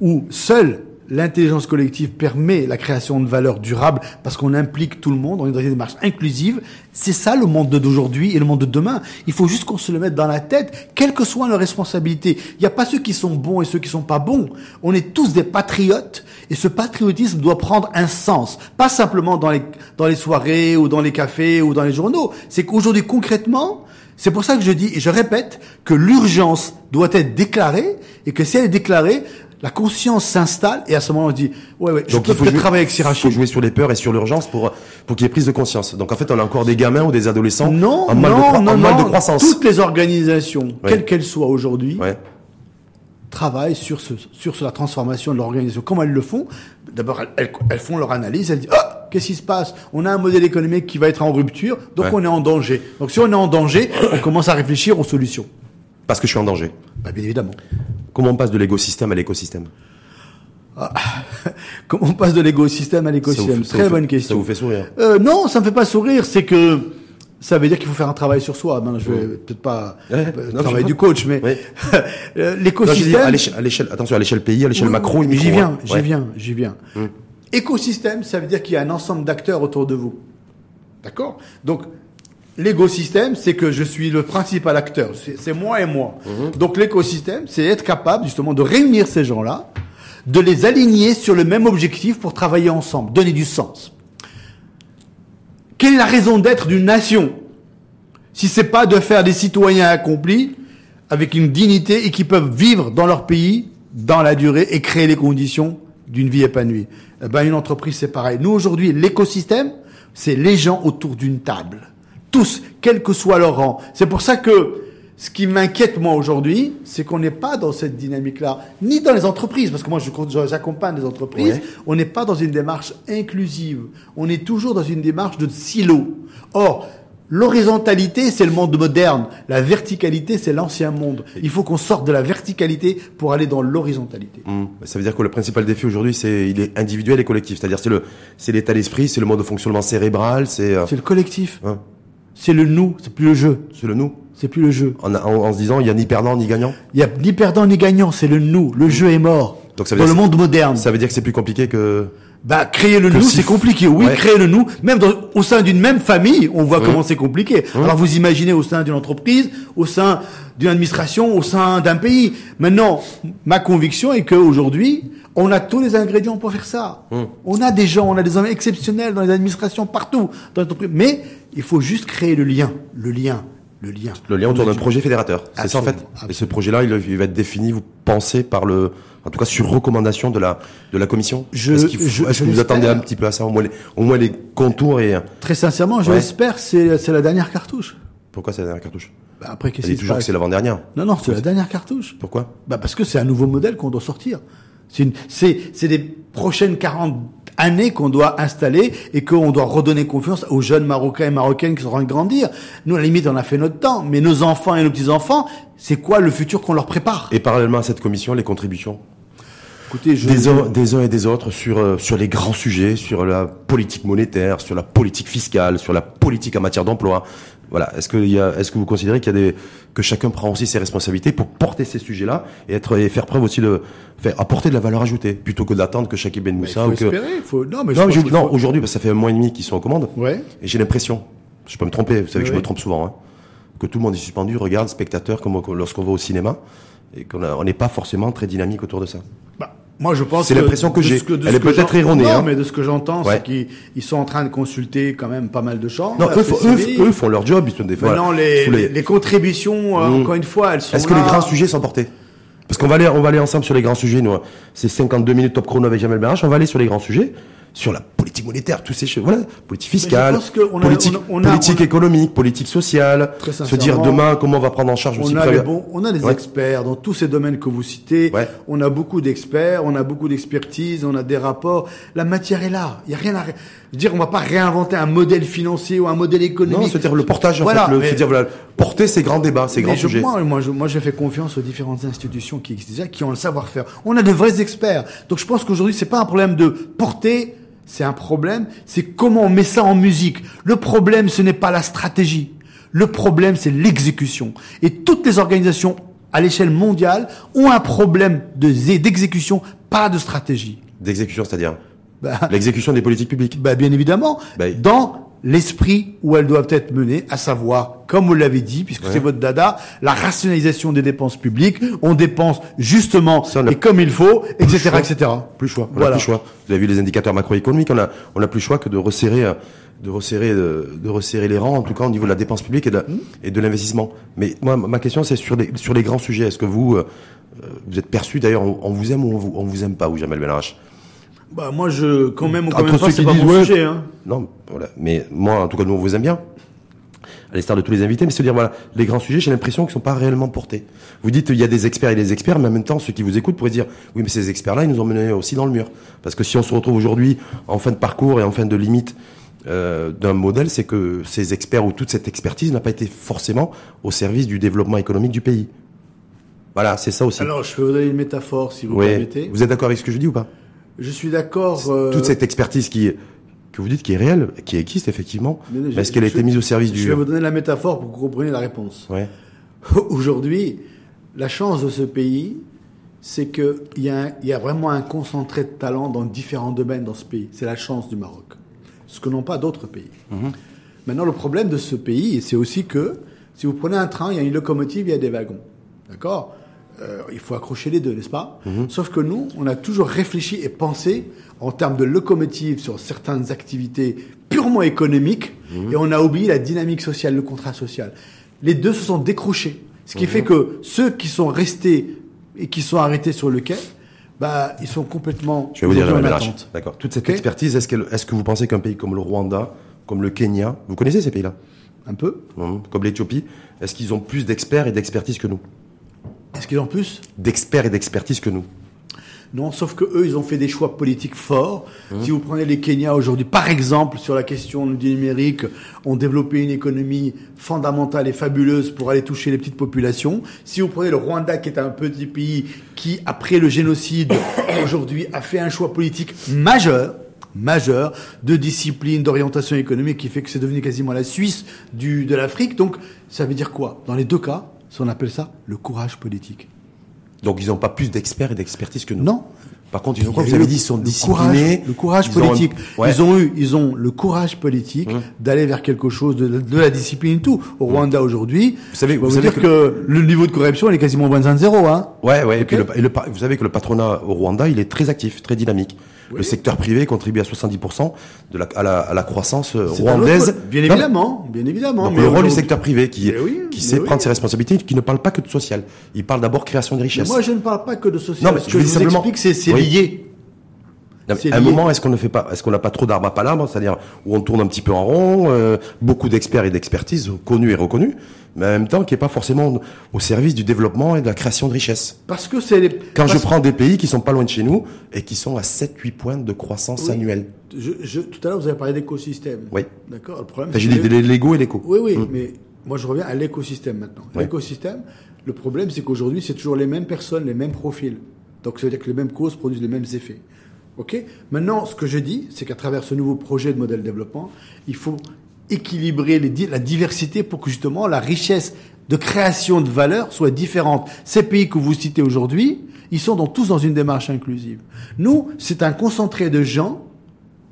où seul l'intelligence collective permet la création de valeurs durables parce qu'on implique tout le monde, on est dans une démarche inclusive. C'est ça le monde d'aujourd'hui et le monde de demain. Il faut juste qu'on se le mette dans la tête, quelles que soient nos responsabilités. Il n'y a pas ceux qui sont bons et ceux qui sont pas bons. On est tous des patriotes et ce patriotisme doit prendre un sens, pas simplement dans les dans les soirées ou dans les cafés ou dans les journaux. C'est qu'aujourd'hui concrètement, c'est pour ça que je dis et je répète que l'urgence doit être déclarée et que si elle est déclarée, la conscience s'installe et à ce moment on dit ouais ouais je Donc peux il faut peut-être jouer, travailler avec il faut jouer sur les peurs et sur l'urgence pour pour qu'il y ait prise de conscience. Donc en fait, on a encore des gamins ou des adolescents Non, en mal, de, non, croi- non, en mal non. de croissance. Toutes les organisations, Ouais. quelles qu'elles soient aujourd'hui, Ouais. travaillent sur ce, sur la transformation de l'organisation. Comment elles le font D'abord, elles, elles- elles font leur analyse. Elles disent ah, qu'est-ce qui se passe On a un modèle économique qui va être en rupture, donc Ouais. on est en danger. Donc si on est en danger, on commence à réfléchir aux solutions. Parce que je suis en danger. Bah, bien évidemment. Comment on passe de l'écosystème à l'écosystème? Comment on passe de l'écosystème à l'écosystème Très fait- bonne question. Ça vous fait sourire Euh, non, ça me fait pas sourire. C'est que ça veut dire qu'il faut faire un travail sur soi. Ben, je vais peut-être pas Ouais, euh, non, travail je du coach, mais euh, l'écosystème. à l'échelle, attention, à l'échelle pays, à l'échelle Oui, macro. J'y viens, hein. j'y Ouais. viens, j'y viens. Mm. Écosystème, ça veut dire qu'il y a un ensemble d'acteurs autour de vous. D'accord? Donc, l'écosystème, c'est que je suis le principal acteur. C'est moi et moi. Mm-hmm. Donc, l'écosystème, c'est être capable justement de réunir ces gens-là, de les aligner sur le même objectif pour travailler ensemble, donner du sens. Quelle est la raison d'être d'une nation? Si c'est pas de faire des citoyens accomplis avec une dignité et qui peuvent vivre dans leur pays dans la durée et créer les conditions d'une vie épanouie. Eh ben, une entreprise, c'est pareil. Nous, aujourd'hui, l'écosystème, c'est les gens autour d'une table. Tous, quel que soit leur rang. C'est pour ça que ce qui m'inquiète, moi, aujourd'hui, c'est qu'on n'est pas dans cette dynamique-là, ni dans les entreprises, parce que moi, j'accompagne les entreprises, Ouais. on n'est pas dans une démarche inclusive. On est toujours dans une démarche de silo. Or, l'horizontalité, c'est le monde moderne. La verticalité, c'est l'ancien monde. Il faut qu'on sorte de la verticalité pour aller dans l'horizontalité. Hum. Ça veut dire que le principal défi aujourd'hui, c'est il est individuel et collectif. C'est-à-dire c'est le c'est l'état d'esprit, c'est le mode de fonctionnement cérébral, c'est euh, C'est le collectif. hein, C'est le nous. C'est plus le jeu. c'est le nous. C'est plus le jeu. En, en, en se disant il y a ni perdant ni gagnant. Il y a ni perdant ni gagnant. C'est le nous. Le jeu est mort. Donc ça veut dans dire le monde moderne. Ça veut dire que c'est plus compliqué que Bah, créer le Que nous, si- c'est compliqué. Oui, Ouais. créer le nous, même dans- au sein d'une même famille, on voit comment c'est compliqué. Alors vous imaginez au sein d'une entreprise, au sein d'une administration, au sein d'un pays. Maintenant, ma conviction est qu'aujourd'hui, on a tous les ingrédients pour faire ça. On a des gens, on a des hommes exceptionnels dans les administrations partout, dans les. Mais il faut juste créer le lien, le lien, le lien. le lien autour d'un projet fédérateur. C'est ça en fait. Absolument, Et ce projet-là, il, il va être défini, vous pensez par le, en tout cas sur recommandation de la de la commission. Je- Est-ce qu'il faut- je- est-ce je que vous attendez un petit peu à ça, au moins les, au moins les contours et Très sincèrement, je Ouais. l'espère, c'est c'est la dernière cartouche. pourquoi c'est la dernière cartouche? Bah, après, qu'est-ce qui toujours que c'est l'avant-dernière. Non, non, c'est la dernière cartouche. Pourquoi? Bah parce que c'est un nouveau modèle qu'on doit sortir. C'est une, c'est, c'est des prochaines 40 années qu'on doit installer et qu'on doit redonner confiance aux jeunes Marocains et Marocaines qui sont en train de grandir. Nous, à la limite, on a fait notre temps, mais nos enfants et nos petits-enfants, c'est quoi le futur qu'on leur prépare? Et parallèlement à cette commission, les contributions Écoutez, je, des uns, des uns et des autres sur euh, sur les grands sujets, sur la politique monétaire, sur la politique fiscale, sur la politique en matière d'emploi. Voilà. Est-ce que y a, est-ce que vous considérez qu'il y a des que chacun prend aussi ses responsabilités pour porter ces sujets-là et être et faire preuve aussi de faire apporter de la valeur ajoutée plutôt que d'attendre que Chakib Ben Moussa ou que espérer, faut, non, mais je non, je- non faut- aujourd'hui parce que ça fait un mois et demi qu'ils sont aux commandes Ouais. et j'ai l'impression, je peux me tromper, vous savez que je Oui. me trompe souvent, hein, que tout le monde est suspendu, regarde, spectateur comme on- lorsqu'on va au cinéma et qu'on n'est pas forcément très dynamique autour de ça. Moi, je pense C'est l'impression que j'ai. Elle est peut-être erronée, Non, hein. mais de ce que j'entends, Ouais. c'est qu'ils ils sont en train de consulter quand même pas mal de chambres. Non, la eux, font- eux, eux font leur job, ils sont des fois. Maintenant, les, les, les contributions, euh, Mmh. encore une fois, elles sont Est-ce que les grands sujets sont portés? Parce qu'on va aller, on va aller ensemble sur les grands sujets. Nous, c'est 52 minutes top chrono avec Jamel Berach. On va aller sur les grands sujets, sur la politique monétaire, tous ces choses. Voilà, politique fiscale, a- politique, on a- on a- politique économique, politique sociale. Très Se dire demain comment on va prendre en charge. On a, les bons, on a des Ouais. experts dans tous ces domaines que vous citez. Ouais. On a beaucoup d'experts, on a beaucoup d'expertise, on a des rapports. La matière est là. Il y a rien à dire. On va pas réinventer un modèle financier ou un modèle économique. Non, c'est-à-dire le portage, en Voilà, fait, le, mais- c'est-à-dire voilà, porter ces grands débats, ces grands je- sujets. Moi, moi, je, moi, je fais confiance aux différentes institutions qui existent déjà, qui ont le savoir-faire. On a de vrais experts. Donc, je pense qu'aujourd'hui, c'est pas un problème de porter, c'est un problème, c'est comment on met ça en musique. Le problème, ce n'est pas la stratégie. Le problème, c'est l'exécution. Et toutes les organisations à l'échelle mondiale ont un problème de- d'exécution, pas de stratégie. D'exécution, c'est-à-dire Bah, l'exécution des politiques publiques. bah, bien évidemment, Bah, dans l'esprit où elles doivent être menées, à savoir, comme vous l'avez dit, puisque Ouais. c'est votre dada, la rationalisation des dépenses publiques. On dépense justement Ça, on a et comme il faut, etc., choix. etc. Plus choix. On Voilà. a plus choix. Vous avez vu les indicateurs macroéconomiques, on a, on a plus choix que de resserrer, euh, de resserrer, de, de resserrer les rangs, en tout cas au niveau de la dépense publique et de, Mmh. et de l'investissement. Mais moi, ma question, c'est sur les, sur les grands sujets. Est-ce que vous, euh, euh, vous êtes perçu d'ailleurs, on, on vous aime ou on vous, on vous aime pas, ou Jamel Benarach? Bah, moi, je, quand même, quand même pas, ceux c'est qui pas disent, mon ouais. sujet, hein. Non, voilà. Mais moi, en tout cas, nous, on vous aime bien. À l'instar de tous les invités, mais se dire, voilà, les grands sujets, j'ai l'impression qu'ils sont pas réellement portés. Vous dites, il y a des experts et des experts, mais en même temps, ceux qui vous écoutent pourraient dire, oui, mais ces experts-là, ils nous ont menés aussi dans le mur. Parce que si on se retrouve aujourd'hui en fin de parcours et en fin de limite euh, d'un modèle, c'est que ces experts ou toute cette expertise n'a pas été forcément au service du développement économique du pays. Voilà, c'est ça aussi. Alors, je peux vous donner une métaphore, si vous Oui. permettez. Vous êtes d'accord avec ce que je dis ou pas? Je suis d'accord. euh, Toute cette expertise qui que vous dites qui est réelle, qui existe effectivement, je- est-ce qu'elle a je- été mise au service Je du vais vous donner la métaphore pour que vous compreniez la réponse. Ouais. Aujourd'hui, la chance de ce pays, c'est qu'il y, a un- y a vraiment un concentré de talent dans différents domaines dans ce pays. C'est la chance du Maroc. Ce que n'ont pas d'autres pays. Maintenant, le problème de ce pays, c'est aussi que si vous prenez un train, il y a une locomotive, il y a des wagons. D'accord? Euh, Il faut accrocher les deux, n'est-ce pas Sauf que nous, on a toujours réfléchi et pensé en termes de locomotive sur certaines activités purement économiques et on a oublié la dynamique sociale, le contrat social. Les deux se sont décrochés. Ce qui fait que ceux qui sont restés et qui sont arrêtés sur le quai, bah, ils sont complètement Je vais vous dire attente. D'accord. Toute cette expertise, est-ce, que vous pensez qu'un pays comme le Rwanda, comme le Kenya, vous connaissez ces pays-là? Un peu. Mhm. Comme l'Éthiopie, est-ce qu'ils ont plus d'experts et d'expertise que nous? Est-ce qu'ils ont plus D'experts et d'expertise que nous Non, sauf que eux, ils ont fait des choix politiques forts. Si vous prenez les Kenya aujourd'hui, par exemple, sur la question du numérique, ont développé une économie fondamentale et fabuleuse pour aller toucher les petites populations. Si vous prenez le Rwanda, qui est un petit pays qui, après le génocide, aujourd'hui, a fait un choix politique majeur, majeur, de discipline, d'orientation économique, qui fait que c'est devenu quasiment la Suisse du, de l'Afrique. Donc, ça veut dire quoi? Dans les deux cas, on appelle ça le courage politique. Donc ils n'ont pas plus d'experts et d'expertise que nous Non, Par contre, ils ont, comme vous avez dit, ils sont le disciplinés. Courage, le courage ils ont un- politique. Ouais. Ils ont eu, ils ont le courage politique d'aller vers quelque chose de, de la discipline et tout. Au Rwanda aujourd'hui, Vous savez- je peux vous vous savez dire que... le niveau de corruption il est quasiment moins de zéro, hein. Ouais, ouais. Et puis le, et le vous savez que le patronat au Rwanda, il est très actif, très dynamique. Le secteur privé contribue à 70% de la, à, la, à la croissance euh, rwandaise. Bien évidemment, bien évidemment. Donc mais le rôle du secteur privé qui, Mais oui, qui mais sait oui. prendre ses responsabilités, qui ne parle pas que de social. Il parle d'abord création de Mais richesse. moi, je ne parle pas que de social. Non, mais Ce que je vous simplement- explique, c'est lié. Non, mais c'est à un moment, est-ce qu'on ne fait pas, est-ce qu'on n'a pas trop d'arbres à palabre, c'est-à-dire où on tourne un petit peu en rond, euh, beaucoup d'experts et d'expertise connus et reconnus, mais en même temps qui n'est pas forcément au service du développement et de la création de richesse. Parce que c'est les... Quand je prends des pays qui sont pas loin de chez nous et qui sont à 7-8 points de croissance Oui. annuelle. Je, je- tout à l'heure, vous avez parlé d'écosystème. Oui. D'accord. Le problème, Enfin, c'est j'ai dit l'ego et l'éco. Oui, oui, mais moi je reviens à l'écosystème maintenant. L'écosystème, le problème c'est qu'aujourd'hui c'est toujours les mêmes personnes, les mêmes profils. Donc ça veut dire que les mêmes causes produisent les mêmes effets. Ok Maintenant, ce que je dis, c'est qu'à travers ce nouveau projet de modèle développement, il faut équilibrer la diversité pour que justement la richesse de création de valeur soit différente. Ces pays que vous citez aujourd'hui, ils sont tous dans une démarche inclusive. Nous, c'est un concentré de gens,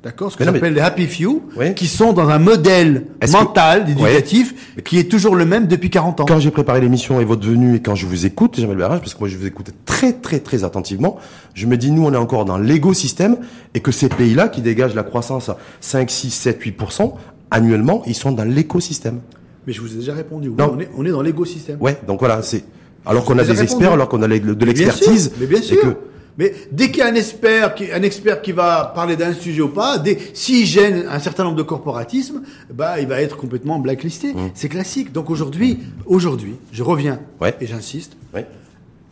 d'accord, ce que non, mais- j'appelle les happy few, Oui. qui sont dans un modèle que- mental, éducatif, qui est toujours le même depuis 40 ans. Quand j'ai préparé l'émission et votre venue et quand je vous écoute, Jamel Berrage, parce que moi je vous écoute très très très attentivement, je me dis nous on est encore dans l'écosystème et que ces pays-là qui dégagent la croissance à 5, 6, 7, 8% annuellement, ils sont dans l'écosystème. Mais je vous ai déjà répondu. Oui, Non. on, est, on est dans l'écosystème. Ouais, donc voilà, c'est alors qu'on a des répondu. experts, alors qu'on a de Mais bien l'expertise, sûr, Mais bien et sûr. que Mais dès qu'il y a un expert, qui, un expert qui va parler d'un sujet ou pas, s'il gêne un certain nombre de corporatismes, bah, il va être complètement blacklisté. Mmh. C'est classique. Donc aujourd'hui, aujourd'hui, je reviens Ouais. et j'insiste, ouais.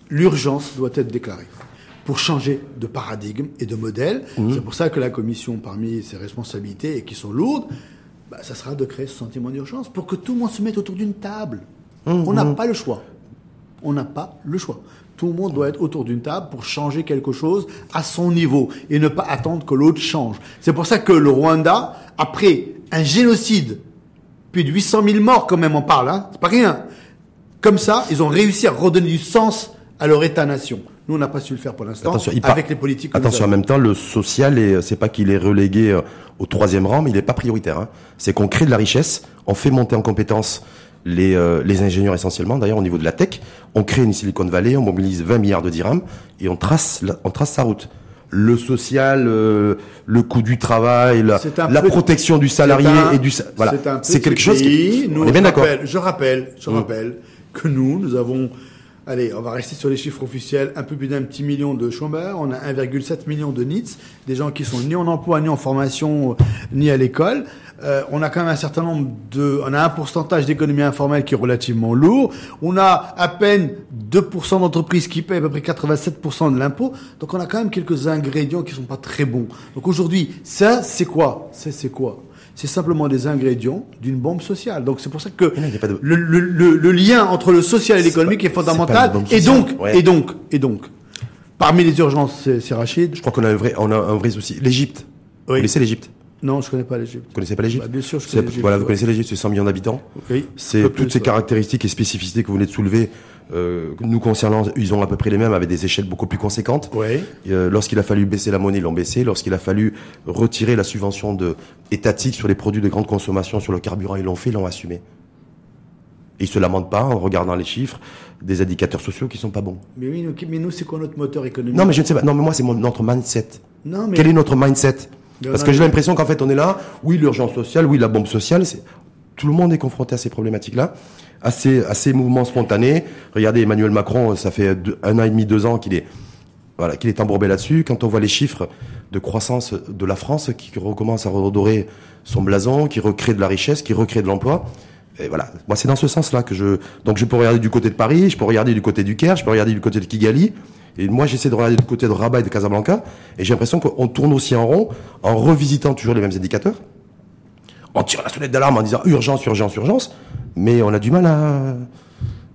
l'urgence doit être déclarée pour changer de paradigme et de modèle. Mmh. C'est pour ça que la commission, parmi ses responsabilités et qui sont lourdes, bah, ça sera de créer ce sentiment d'urgence pour que tout le monde se mette autour d'une table. Mmh, On n'a pas le choix. On n'a pas le choix. Tout le monde doit être autour d'une table pour changer quelque chose à son niveau et ne pas attendre que l'autre change. C'est pour ça que le Rwanda, après un génocide, plus de 800 000 morts quand même, on parle, hein, c'est pas rien. Comme ça, ils ont réussi à redonner du sens à leur État-nation. Nous, on n'a pas su le faire pour l'instant avec les politiques. Attention, en même temps, le social, c'est pas qu'il est relégué euh, au troisième rang, mais il n'est pas prioritaire. hein. C'est qu'on crée de la richesse, on fait monter en compétences les, euh, les ingénieurs essentiellement, d'ailleurs au niveau de la tech, on crée une Silicon Valley, on mobilise 20 milliards de dirhams et on trace, on trace sa route. Le social, euh, le coût du travail, la, la peu- protection du salarié un- et du voilà, c'est quelque chose qui, Nous, on est bien je d'accord. rappelle- Je rappelle, je Mm. rappelle que nous, nous avons, allez, on va rester sur les chiffres officiels, un peu plus d'un petit million de chômeurs, on a 1,7 million de NITS, des gens qui sont ni en emploi, ni en formation, euh, ni à l'école. Euh, on a quand même un certain nombre de, on a un pourcentage d'économie informelle qui est relativement lourd. On a à peine 2% d'entreprises qui paient à peu près 87% de l'impôt. Donc on a quand même quelques ingrédients qui sont pas très bons. Donc aujourd'hui, ça, c'est quoi? C'est, c'est quoi? C'est simplement des ingrédients d'une bombe sociale. Donc c'est pour ça que de- le, le, le, le lien entre le social et l'économique est fondamental. Et donc, et donc, et donc, parmi les urgences, c'est, Rachid. Je crois qu'on a un vrai, on a un vrai souci. L'Égypte. Vous Oui. connaissez l'Égypte Non, je connais pas l'Égypte. Vous connaissez pas l'Égypte Bah, bien sûr, je connais l'Égypte, Voilà, vous ouais. connaissez l'Égypte, c'est 100 millions d'habitants. Oui. C'est toutes ces ouais. caractéristiques et spécificités que vous venez de soulever. Euh, nous concernant, ils ont à peu près les mêmes avec des échelles beaucoup plus conséquentes. Ouais. Euh, Lorsqu'il a fallu baisser la monnaie, ils l'ont baissé. Lorsqu'il a fallu retirer la subvention de, étatique sur les produits de grande consommation, sur le carburant, ils l'ont fait, ils l'ont assumé. Et ils se lamentent pas en regardant les chiffres des indicateurs sociaux qui sont pas bons. Mais oui, nous, mais nous, c'est quoi notre moteur économique? Non, mais je ne sais pas. Non, mais moi, c'est mon- notre mindset. Non, mais Quel est notre mindset? Parce que j'ai l'impression qu'en fait, on est là. Oui, l'urgence sociale, oui, la bombe sociale. c'est- Tout le monde est confronté à ces problématiques-là, à ces, à ces mouvements spontanés. Regardez, Emmanuel Macron, ça fait deux- un an et demi, deux ans qu'il est, voilà, qu'il est embourbé là-dessus. Quand on voit les chiffres de croissance de la France qui recommence à redorer son blason, qui recrée de la richesse, qui recrée de l'emploi. Et voilà. Moi, c'est dans ce sens-là que je, donc je peux regarder du côté de Paris, je peux regarder du côté du Caire, je peux regarder du côté de Kigali. Et moi, j'essaie de regarder du côté de Rabat et de Casablanca. Et j'ai l'impression qu'on tourne aussi en rond, en revisitant toujours les mêmes indicateurs. On tire la sonnette d'alarme en disant urgence, urgence, urgence. Mais on a du mal à,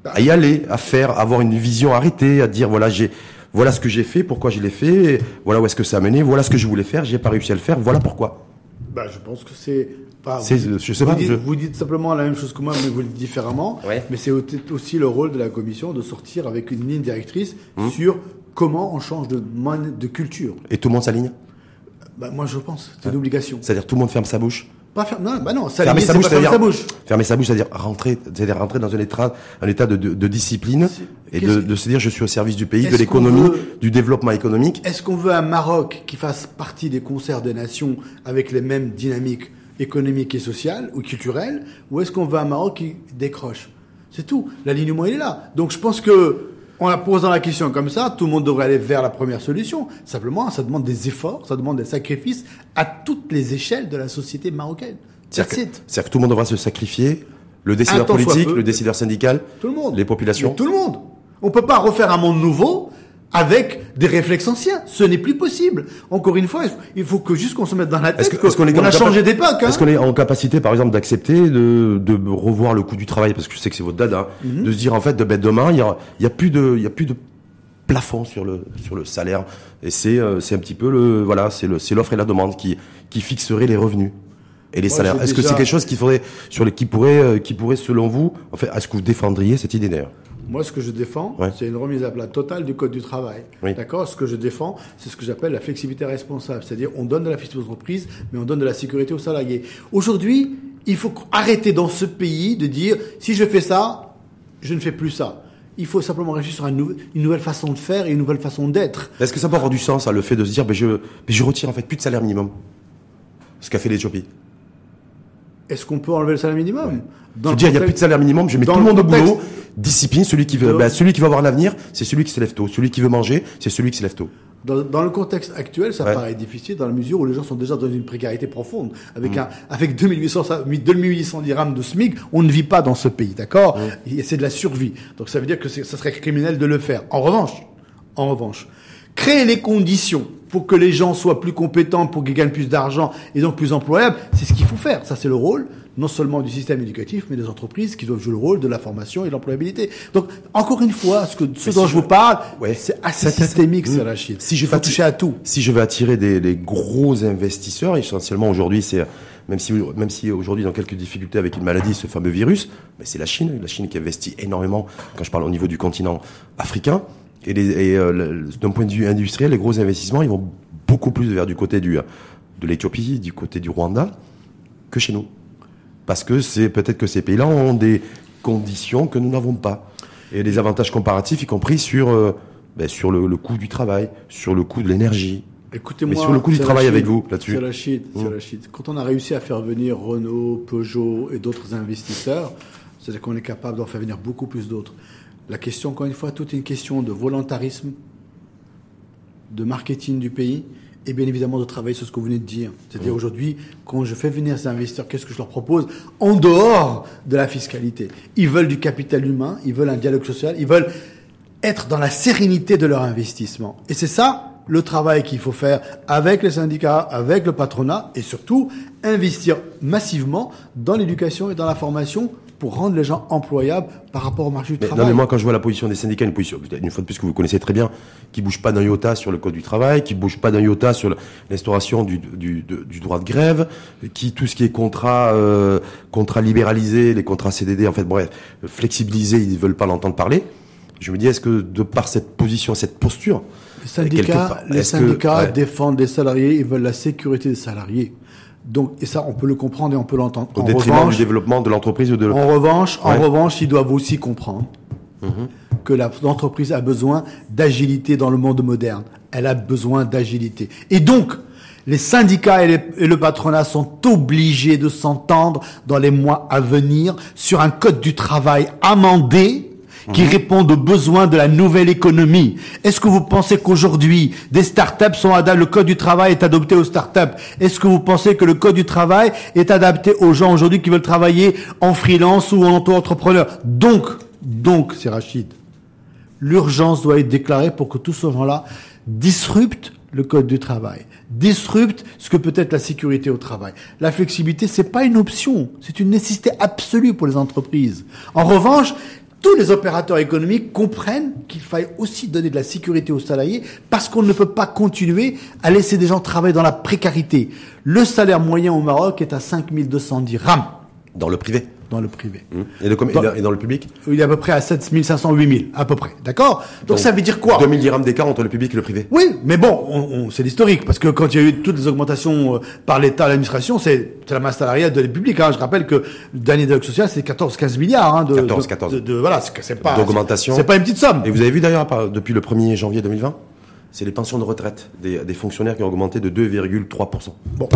à y aller, à faire, à avoir une vision arrêtée, à dire voilà, j'ai, voilà ce que j'ai fait, pourquoi je l'ai fait, voilà où est-ce que ça a mené, voilà ce que je voulais faire, j'ai pas réussi à le faire, voilà pourquoi. bah, je pense que c'est. Vous, je sais vous pas, dites, je- vous dites simplement la même chose que moi, mais vous le dites différemment. Ouais. Mais c'est au- aussi le rôle de la commission de sortir avec une ligne directrice Hum. sur comment on change de, culture. Et tout le monde s'aligne? Bah, moi, je pense. C'est une obligation. C'est-à-dire tout le monde ferme sa bouche? Pas faire, non, bah non, Fermer sa bouche, pas fermer c'est-à-dire sa bouche. fermer sa bouche, c'est-à-dire rentrer, c'est-à-dire rentrer dans un état, un état de, de- de discipline et de, se dire je suis au service du pays, de l'économie, veut- du développement économique. Est-ce qu'on veut un Maroc qui fasse partie des concerts des nations avec les mêmes dynamiques économiques et sociales ou culturelles, ou est-ce qu'on veut un Maroc qui décroche? C'est tout. L'alignement, il est là. Donc je pense que en la posant la question comme ça, tout le monde devrait aller vers la première solution. Simplement, ça demande des efforts, ça demande des sacrifices à toutes les échelles de la société marocaine. C'est-à-dire que, tout le monde devra se sacrifier, le décideur politique, peu. le décideur syndical, Tout le monde. les populations. Tout le monde. On peut pas refaire un monde nouveau avec des réflexes anciens. Ce n'est plus possible. Encore une fois, il faut- que juste qu'on se mette dans la tête Est-ce qu'on est on a en changé d'époque. Hein. Est-ce qu'on est en capacité, par exemple, d'accepter de, de revoir le coût du travail, parce que je sais que c'est votre dada, Mhm. de se dire en fait, de ben, demain, il y a, y a plus de, y a plus de plafond sur le sur le salaire, et c'est euh, c'est un petit peu le voilà, c'est le c'est l'offre et la demande qui qui fixerait les revenus et les salaires. Est-ce que c'est quelque chose qui faudrait sur les qui pourrait euh, qui pourrait selon vous, en fait, est-ce que vous défendriez cette idée d'ailleurs Moi, ce que je défends, Ouais. c'est une remise à plat totale du code du travail. Oui. D'accord? Ce que je défends, c'est ce que j'appelle la flexibilité responsable. C'est-à-dire, on donne de la flexibilité aux entreprises, mais on donne de la sécurité aux salariés. Aujourd'hui, il faut arrêter dans ce pays de dire, si je fais ça, je ne fais plus ça. Il faut simplement réfléchir sur nou- une nouvelle façon de faire et une nouvelle façon d'être. Est-ce que ça peut avoir du sens, le fait de se dire, ben je, ben je retire en fait plus de salaire minimum, ce qu'a fait l'Éthiopie. Est-ce qu'on peut enlever le salaire minimum? Dans Se le dire, il n'y a plus de salaire minimum, je mets tout le monde au boulot, discipline, celui qui veut, ben, celui qui va avoir un avenir, c'est celui qui se lève tôt. Celui qui veut manger, c'est celui qui se lève tôt. Dans, dans le contexte actuel, ça Ouais. paraît difficile dans la mesure où les gens sont déjà dans une précarité profonde. Avec Mm. un, avec 2800, ça- 2800 dirhams de SMIC, on ne vit pas dans ce pays, d'accord? Mm. Et C'est de la survie. Donc ça veut dire que ça serait criminel de le faire. En revanche, en revanche, créer les conditions pour que les gens soient plus compétents, pour qu'ils gagnent plus d'argent et donc plus employables, c'est ce qu'il faut faire. Ça, c'est le rôle non seulement du système éducatif, mais des entreprises qui doivent jouer le rôle de la formation et de l'employabilité. Donc, encore une fois, ce, que, ce dont si je vous parle, Ouais. c'est assez Ça, ça, ça- systémique, Mm. c'est Rachid. Si je fais- toucher à tout. Si je veux attirer des, des gros investisseurs, essentiellement aujourd'hui, c'est même si même si aujourd'hui dans quelques difficultés avec une maladie, ce fameux virus, mais c'est la Chine, la Chine qui investit énormément. Quand je parle au niveau du continent africain, Et, et, euh, d'un point de vue industriel, les gros investissements, ils vont beaucoup plus vers du côté du, de l'Éthiopie, du côté du Rwanda, que chez nous. Parce que c'est peut-être que ces pays-là ont des conditions que nous n'avons pas. Et des avantages comparatifs, y compris sur, euh, ben, sur le, le coût du travail, sur le coût de l'énergie. Écoutez-moi. Mais sur le coût du travail avec vous, là-dessus. C'est Rachid, c'est Mm. Rachid. Quand on a réussi à faire venir Renault, Peugeot et d'autres investisseurs, c'est-à-dire qu'on est capable d'en faire venir beaucoup plus d'autres. La question, encore une fois, tout est une question de volontarisme, de marketing du pays et bien évidemment de travailler sur ce que vous venez de dire. C'est-à-dire aujourd'hui, quand je fais venir ces investisseurs, qu'est-ce que je leur propose en dehors de la fiscalité? Ils veulent du capital humain, ils veulent un dialogue social, ils veulent être dans la sérénité de leur investissement. Et c'est ça le travail qu'il faut faire avec les syndicats, avec le patronat et surtout investir massivement dans l'éducation et dans la formation pour rendre les gens employables par rapport au marché du Mais, travail. non, mais moi, quand je vois la position des syndicats, une position, une fois de plus que vous connaissez très bien, qui bouge pas d'un iota sur le code du travail, qui bouge pas d'un iota sur l'instauration du, du, du droit de grève, qui tout ce qui est contrat, euh, contrat libéralisé, les contrats CDD, en fait, bref, flexibilisé, ils veulent pas l'entendre parler. Je me dis, est-ce que de par cette position, cette posture, Les syndicats, part, les que- syndicats ouais. défendent les salariés, ils veulent la sécurité des salariés. Donc, et ça, on peut le comprendre et on peut l'entendre. au En détriment revanche, du développement de l'entreprise ou de En revanche, en Ouais. Mhm. revanche, ils doivent aussi comprendre que la- l'entreprise a besoin d'agilité dans le monde moderne. Elle a besoin d'agilité. Et donc, les syndicats et, les- et le patronat sont obligés de s'entendre dans les mois à venir sur un code du travail amendé qui Mhm. réponde aux besoins de la nouvelle économie. Est-ce que vous pensez qu'aujourd'hui, des startups sont adaptés, le code du travail est adopté aux startups? Est-ce que vous pensez que le code du travail est adapté aux gens aujourd'hui qui veulent travailler en freelance ou en auto-entrepreneur? Donc, donc, c'est Rachid. L'urgence doit être déclarée pour que tous ces gens-là disruptent le code du travail, disruptent ce que peut être la sécurité au travail. La flexibilité, c'est pas une option, c'est une nécessité absolue pour les entreprises. En revanche, tous les opérateurs économiques comprennent qu'il faille aussi donner de la sécurité aux salariés parce qu'on ne peut pas continuer à laisser des gens travailler dans la précarité. Le salaire moyen au Maroc est à 5200 dirhams dans le privé. Dans le privé. Et, de com- et Dans- dans- et dans le public Il est à peu près à 7500, 8000, à peu près. D'accord? Donc, Donc, ça veut dire quoi? 2000 dirhams d'écart entre le public et le privé. Oui, mais bon, on, on- c'est l'historique, parce que quand il y a eu toutes les augmentations euh, par l'État l'administration, c'est la masse salariale de public. Hein. Je rappelle que le dernier dialogue social, c'est 14-15 milliards. Hein, de, 14, de- 14. de- de- voilà, c'est pas D'augmentation. C'est pas une petite somme. Et vous avez vu d'ailleurs, depuis le 1er janvier 2020, c'est les pensions de retraite des, des fonctionnaires qui ont augmenté de 2,3%. Bon,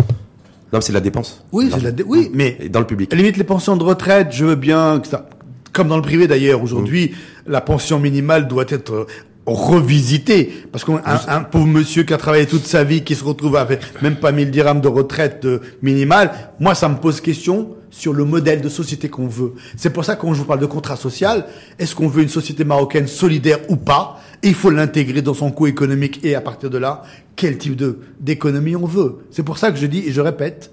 Non, c'est de la dépense. oui, c'est de la dé- oui, mais Et dans le public. À la limite, les pensions de retraite, je veux bien que ça, comme dans le privé d'ailleurs, aujourd'hui, la pension minimale doit être revisitée. Parce qu'un un, un pauvre monsieur qui a travaillé toute sa vie, qui se retrouve avec même pas 1000 dirhams de retraite euh, minimale, moi, ça me pose question sur le modèle de société qu'on veut. C'est pour ça que quand je vous parle de contrat social, est-ce qu'on veut une société marocaine solidaire ou pas? Il faut l'intégrer dans son coût économique et à partir de là, quel type de d'économie on veut. C'est pour ça que je dis et je répète,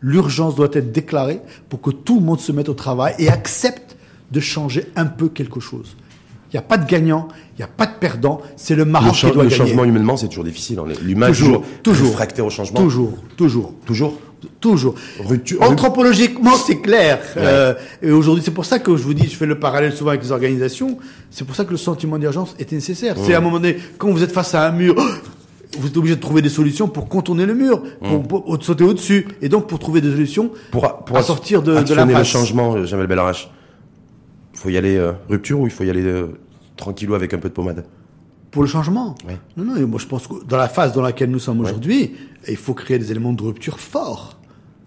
l'urgence doit être déclarée pour que tout le monde se mette au travail et accepte de changer un peu quelque chose. Il n'y a pas de gagnant, il n'y a pas de perdant, c'est le Le, Maroc qui doit le gagner. changement humainement, c'est toujours difficile. hein. L'humain est Toujours, toujours, toujours. réfractaire au changement. Toujours, toujours, Toujours. Toujours. Rupture- Anthropologiquement, c'est clair. Euh, et aujourd'hui, c'est pour ça que je vous dis, je fais le parallèle souvent avec les organisations. C'est pour ça que le sentiment d'urgence est nécessaire. C'est à un moment donné, quand vous êtes face à un mur, vous êtes obligé de trouver des solutions pour contourner le mur, pour, pour- pour sauter au-dessus, et donc pour trouver des solutions Pour, pour à sortir de, de actionner le changement, euh, Jamel Belarache, il faut y aller euh, rupture ou il faut y aller euh, tranquillou avec un peu de pommade? Pour le changement? Ouais. Non, non, moi je pense que dans la phase dans laquelle nous sommes aujourd'hui, il faut créer des éléments de rupture forts.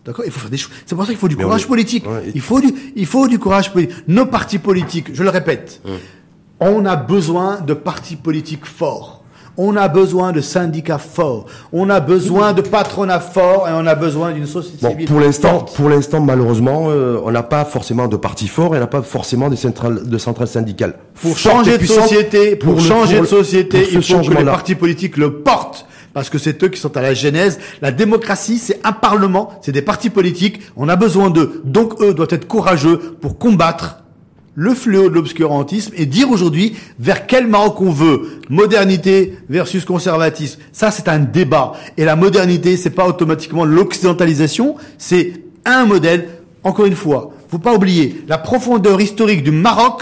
D'accord Il faut faire des choses. C'est pour ça qu'il faut du courage est- politique. Ouais, et- Il faut du, il faut du courage politique. Nos partis politiques, je le répète, on a besoin de partis politiques forts. On a besoin de syndicats forts. On a besoin de patronats forts et on a besoin d'une société Bon, civile pour l'instant, pour l'instant, malheureusement, euh, on n'a pas forcément de parti fort et on n'a pas forcément de centrales, de centrales syndicales. Pour changer de société, pour, le- changer pour de société, il faut que les partis politiques le portent. Parce que c'est eux qui sont à la genèse. La démocratie, c'est un parlement, c'est des partis politiques. On a besoin d'eux. Donc eux doivent être courageux pour combattre le fléau de l'obscurantisme et dire aujourd'hui vers quel Maroc on veut. Modernité versus conservatisme. Ça, c'est un débat. Et la modernité, c'est pas automatiquement l'occidentalisation, c'est un modèle. Encore une fois, faut pas oublier la profondeur historique du Maroc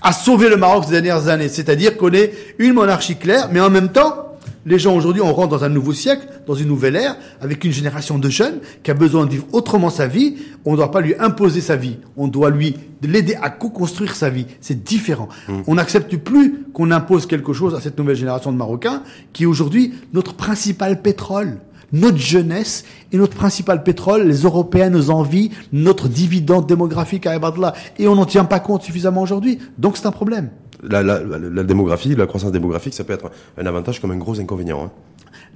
a sauvé le Maroc ces dernières années. C'est-à-dire qu'on est une monarchie claire, mais en même temps, les gens aujourd'hui, on rentre dans un nouveau siècle, dans une nouvelle ère, avec une génération de jeunes qui a besoin de vivre autrement sa vie. On ne doit pas lui imposer sa vie. On doit lui l'aider à co-construire sa vie. C'est différent. Mmh. On n'accepte plus qu'on impose quelque chose à cette nouvelle génération de Marocains qui est aujourd'hui notre principal pétrole notre jeunesse et notre principal pétrole, les Européens nous envient notre dividende démographique à Ibadallah. Et on n'en tient pas compte suffisamment aujourd'hui. Donc c'est un problème la, la, la, démographie, la croissance démographique, ça peut être un avantage comme un gros inconvénient. Hein.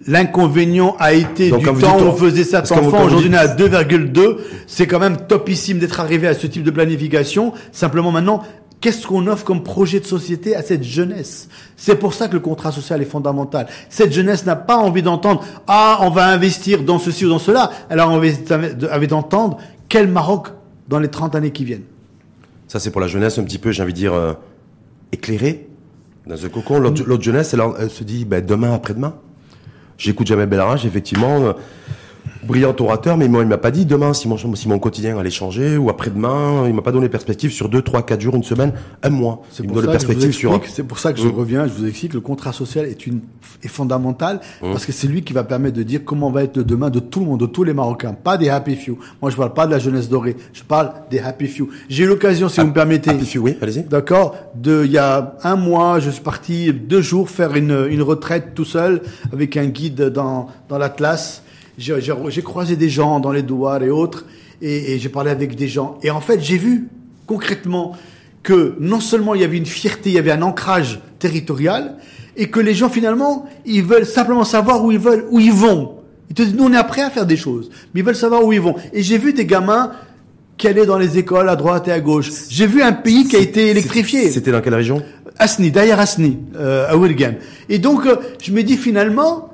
L'inconvénient a été du temps où on faisait 7 enfants, aujourd'hui on est à 2,2. C'est quand même topissime d'être arrivé à ce type de planification. Simplement maintenant, qu'est-ce qu'on offre comme projet de société à cette jeunesse? C'est pour ça que le contrat social est fondamental. Cette jeunesse n'a pas envie d'entendre « Ah, on va investir dans ceci ou dans cela ». Elle a envie d'entendre « Quel Maroc dans les 30 années qui viennent ». Ça, c'est pour la jeunesse un petit peu, j'ai envie de dire... Euh, éclairé dans un cocon. L'autre jeunesse, elle, se dit ben, demain, après-demain. J'écoute jamais Bellarage, effectivement. Brillant orateur, mais moi, il m'a pas dit demain si mon, si mon quotidien allait changer ou après-demain. Il m'a pas donné perspective sur deux, trois, quatre jours, une semaine, un mois. C'est pour, ça que sur... C'est pour ça que je mmh. reviens, je vous explique, le contrat social est une est fondamental mmh. parce que c'est lui qui va permettre de dire comment va être le demain de tout le monde, de tous les Marocains, pas des happy few. Moi, je parle pas de la jeunesse dorée, je parle des happy few. J'ai eu l'occasion, si vous me permettez. Happy few, oui, allez-y. D'accord. De, il y a un mois, je suis parti deux jours faire une, une retraite tout seul avec un guide dans, dans l'Atlas j'ai croisé des gens dans les douars et autres, et, j'ai parlé avec des gens. Et en fait, j'ai vu concrètement que non seulement il y avait une fierté, il y avait un ancrage territorial, et que les gens finalement, ils veulent simplement savoir où ils veulent, où ils vont. Ils te disent, nous on est prêts à faire des choses, mais ils veulent savoir où ils vont. Et j'ai vu des gamins qui allaient dans les écoles à droite et à gauche. J'ai vu un pays qui a été électrifié. C'était dans quelle région? Asni, derrière Asni, euh, à Wilgan. Et donc, euh, je me dis finalement,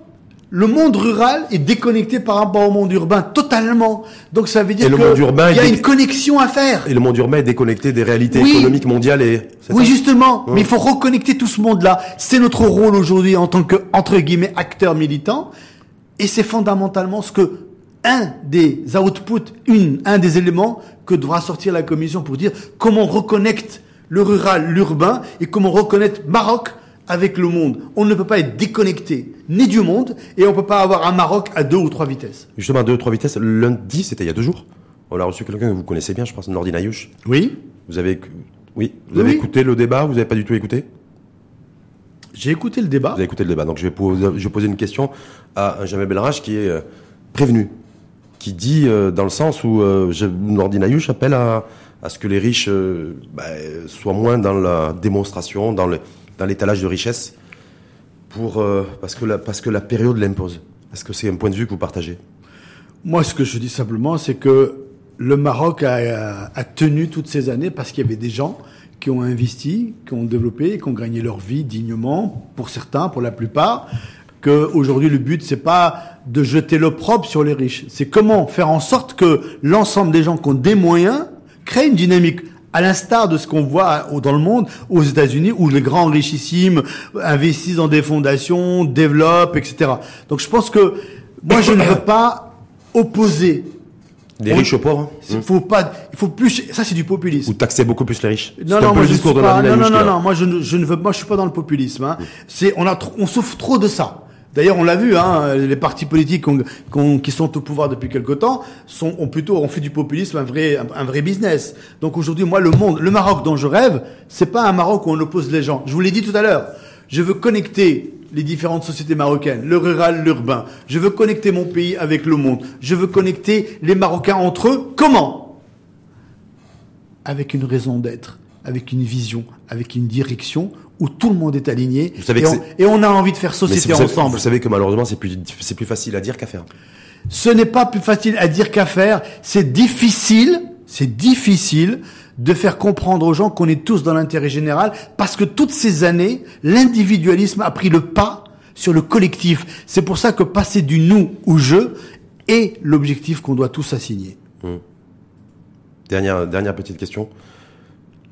le monde rural est déconnecté par rapport au monde urbain totalement. Donc ça veut dire qu'il y a une connexion à faire. Et le monde urbain est déconnecté des réalités économiques mondiales et. Oui, justement. Mais il faut reconnecter tout ce monde-là. C'est notre rôle aujourd'hui en tant que entre guillemets acteur militant. Et c'est fondamentalement ce que un des outputs, une, un des éléments que devra sortir la commission pour dire comment on reconnecte le rural, l'urbain et comment reconnaître Maroc avec le monde. On ne peut pas être déconnecté ni du monde et on peut pas avoir un Maroc à deux ou trois vitesses. Justement, à deux ou trois vitesses. Lundi, c'était il y a deux jours. On a reçu quelqu'un que vous connaissez bien, je pense, Nordi Nayouch. Oui. Vous avez, oui, vous avez écouté le débat. Vous n'avez pas du tout écouté? J'ai écouté le débat. Vous avez écouté le débat. Donc je vais poser, je vais poser une question à un Jamel Belrage qui est euh, prévenu, qui dit euh, dans le sens où euh, Nordi Nayouch appelle à, à ce que les riches bah, soient moins dans la démonstration, dans le dans l'étalage de richesse pour, euh, parce, que la, parce que la période l'impose. Est-ce que c'est un point de vue que vous partagez? Moi, ce que je dis simplement, c'est que le Maroc a, a, tenu toutes ces années parce qu'il y avait des gens qui ont investi, qui ont développé, qui ont gagné leur vie dignement, pour certains, pour la plupart, que aujourd'hui le but c'est pas de jeter l'opprobre sur les riches, c'est comment faire en sorte que l'ensemble des gens qui ont des moyens créent une dynamique à l'instar de ce qu'on voit dans le monde, aux États-Unis, où les grands richissimes investissent dans des fondations, développent, etc. Donc je pense que moi je ne veux pas opposer des riches aux pauvres. Il faut pas, il faut plus, ça c'est du populisme. Ou taxer beaucoup plus les riches. Non, non, moi je suis pas, non, non, non, non, moi je ne, je ne veux, moi je suis pas dans le populisme, hein. C'est, on a, on souffre trop de ça. D'ailleurs, on l'a vu, hein, les partis politiques qui sont au pouvoir depuis quelque temps ont plutôt ont fait du populisme un vrai, un, vrai business. Donc aujourd'hui, moi, le monde, le Maroc dont je rêve, c'est pas un Maroc où on oppose les gens. Je vous l'ai dit tout à l'heure. Je veux connecter les différentes sociétés marocaines, le rural, l'urbain. Je veux connecter mon pays avec le monde. Je veux connecter les Marocains entre eux. Comment? Avec une raison d'être, avec une vision, avec une direction où tout le monde est aligné et, on, a envie de faire société ensemble. vous savez que malheureusement c'est plus c'est plus facile à dire qu'à faire. Ce n'est pas plus facile à dire qu'à faire, c'est difficile, c'est difficile de faire comprendre aux gens qu'on est tous dans l'intérêt général parce que toutes ces années, l'individualisme a pris le pas sur le collectif. C'est pour ça que passer du nous au je est l'objectif qu'on doit tous assigner. Hum. Dernière dernière petite question.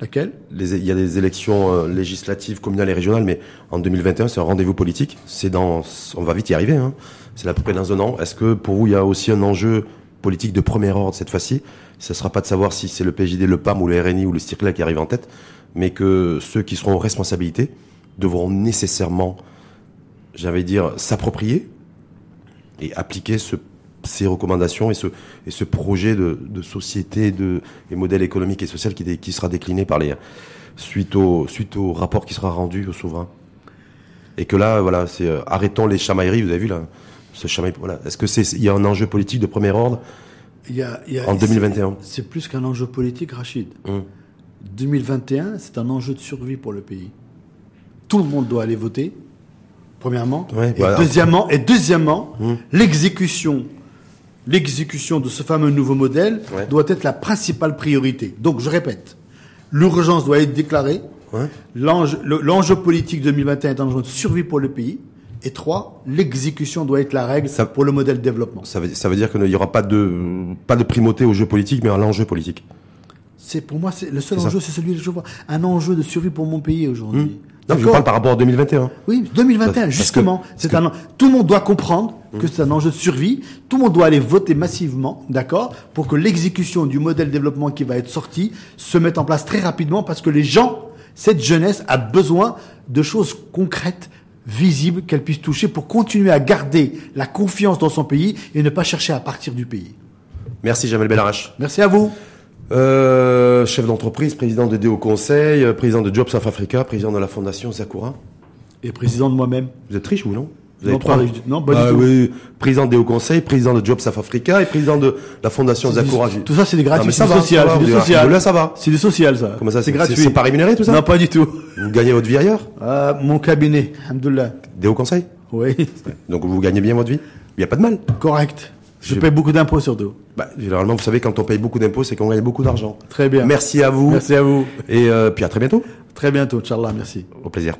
Laquelle? Il y a des élections euh, législatives, communales et régionales, mais en 2021, c'est un rendez-vous politique. C'est dans, on va vite y arriver. Hein. C'est à peu près dans un an. Est-ce que pour vous, il y a aussi un enjeu politique de premier ordre cette fois-ci? Ce ne sera pas de savoir si c'est le PJD, le PAM ou le RNI ou le CIRCLA qui arrive en tête, mais que ceux qui seront en responsabilité devront nécessairement, j'avais dire, s'approprier et appliquer ce, ces recommandations et ce, et ce projet de, de société de, et modèle économique et social qui, dé- qui sera décliné par les, suite au, suite au rapport qui sera rendu au souverain. Et que là, voilà, c'est euh, arrêtons les chamailleries. Vous avez vu là, ce chamaille. Voilà. Est-ce que c'est, il y a un enjeu politique de premier ordre Il y a- il y a- en 2021 C'est plus qu'un enjeu politique, Rachid. Hum. 2021, c'est un enjeu de survie pour le pays. Tout le monde doit aller voter, premièrement. Ouais, et, voilà. deuxièmement, et deuxièmement, Hum. l'exécution, l'exécution de ce fameux nouveau modèle Ouais. doit être la principale priorité. Donc, je répète, l'urgence doit être déclarée. Ouais. L'enjeu le- l'enjeu politique 2021 est un enjeu de survie pour le pays. Et trois, l'exécution doit être la règle Ça- pour le modèle développement. Ça veut, ça veut dire qu'il n'y aura pas de, pas de primauté au jeu politique, mais à l'enjeu politique. C'est pour moi, c'est le seul enjeu, c'est celui que je vois. Un enjeu de survie pour mon pays aujourd'hui. Hum. Non, je D'accord parle par rapport à 2021. Oui, 2021, Parce- parce justement. C'est un, tout le monde doit comprendre que c'est un enjeu de survie. Tout le monde doit aller voter massivement, d'accord, pour que l'exécution du modèle de développement qui va être sorti se mette en place très rapidement parce que les gens, cette jeunesse a besoin de choses concrètes, visibles, qu'elle puisse toucher pour continuer à garder la confiance dans son pays et ne pas chercher à partir du pays. Merci Jamel Belarache. Merci à vous. Euh, chef d'entreprise, président de DO Conseil, euh, président de Jobs South Africa, président de la fondation Zakura. Et président de moi-même. Vous êtes riche ou non? Vous Non, pas riche du- non, pas du Ah tout. oui, président de DO Conseil, président de Jobs South Africa et président de la fondation Zakura. Tout ça, c'est des gratuits, c'est du social, c'est du social. Là, ça va. C'est du social, ça. Comment ça, C'est gratuit. c'est pas rémunéré, tout ça? Non, pas du tout. Vous gagnez votre vie ailleurs? Euh, mon cabinet, Alhamdoulilah. DO Conseil? Oui, Donc vous gagnez bien votre vie? Il n'y a pas de mal. correct. Je Je- paye beaucoup d'impôts surtout. Bah, généralement, vous savez, quand on paye beaucoup d'impôts, c'est qu'on gagne beaucoup d'argent. Très bien. Merci à vous. Merci à vous. Et euh, puis à très bientôt. Très bientôt, Inch'Allah, merci. Au plaisir.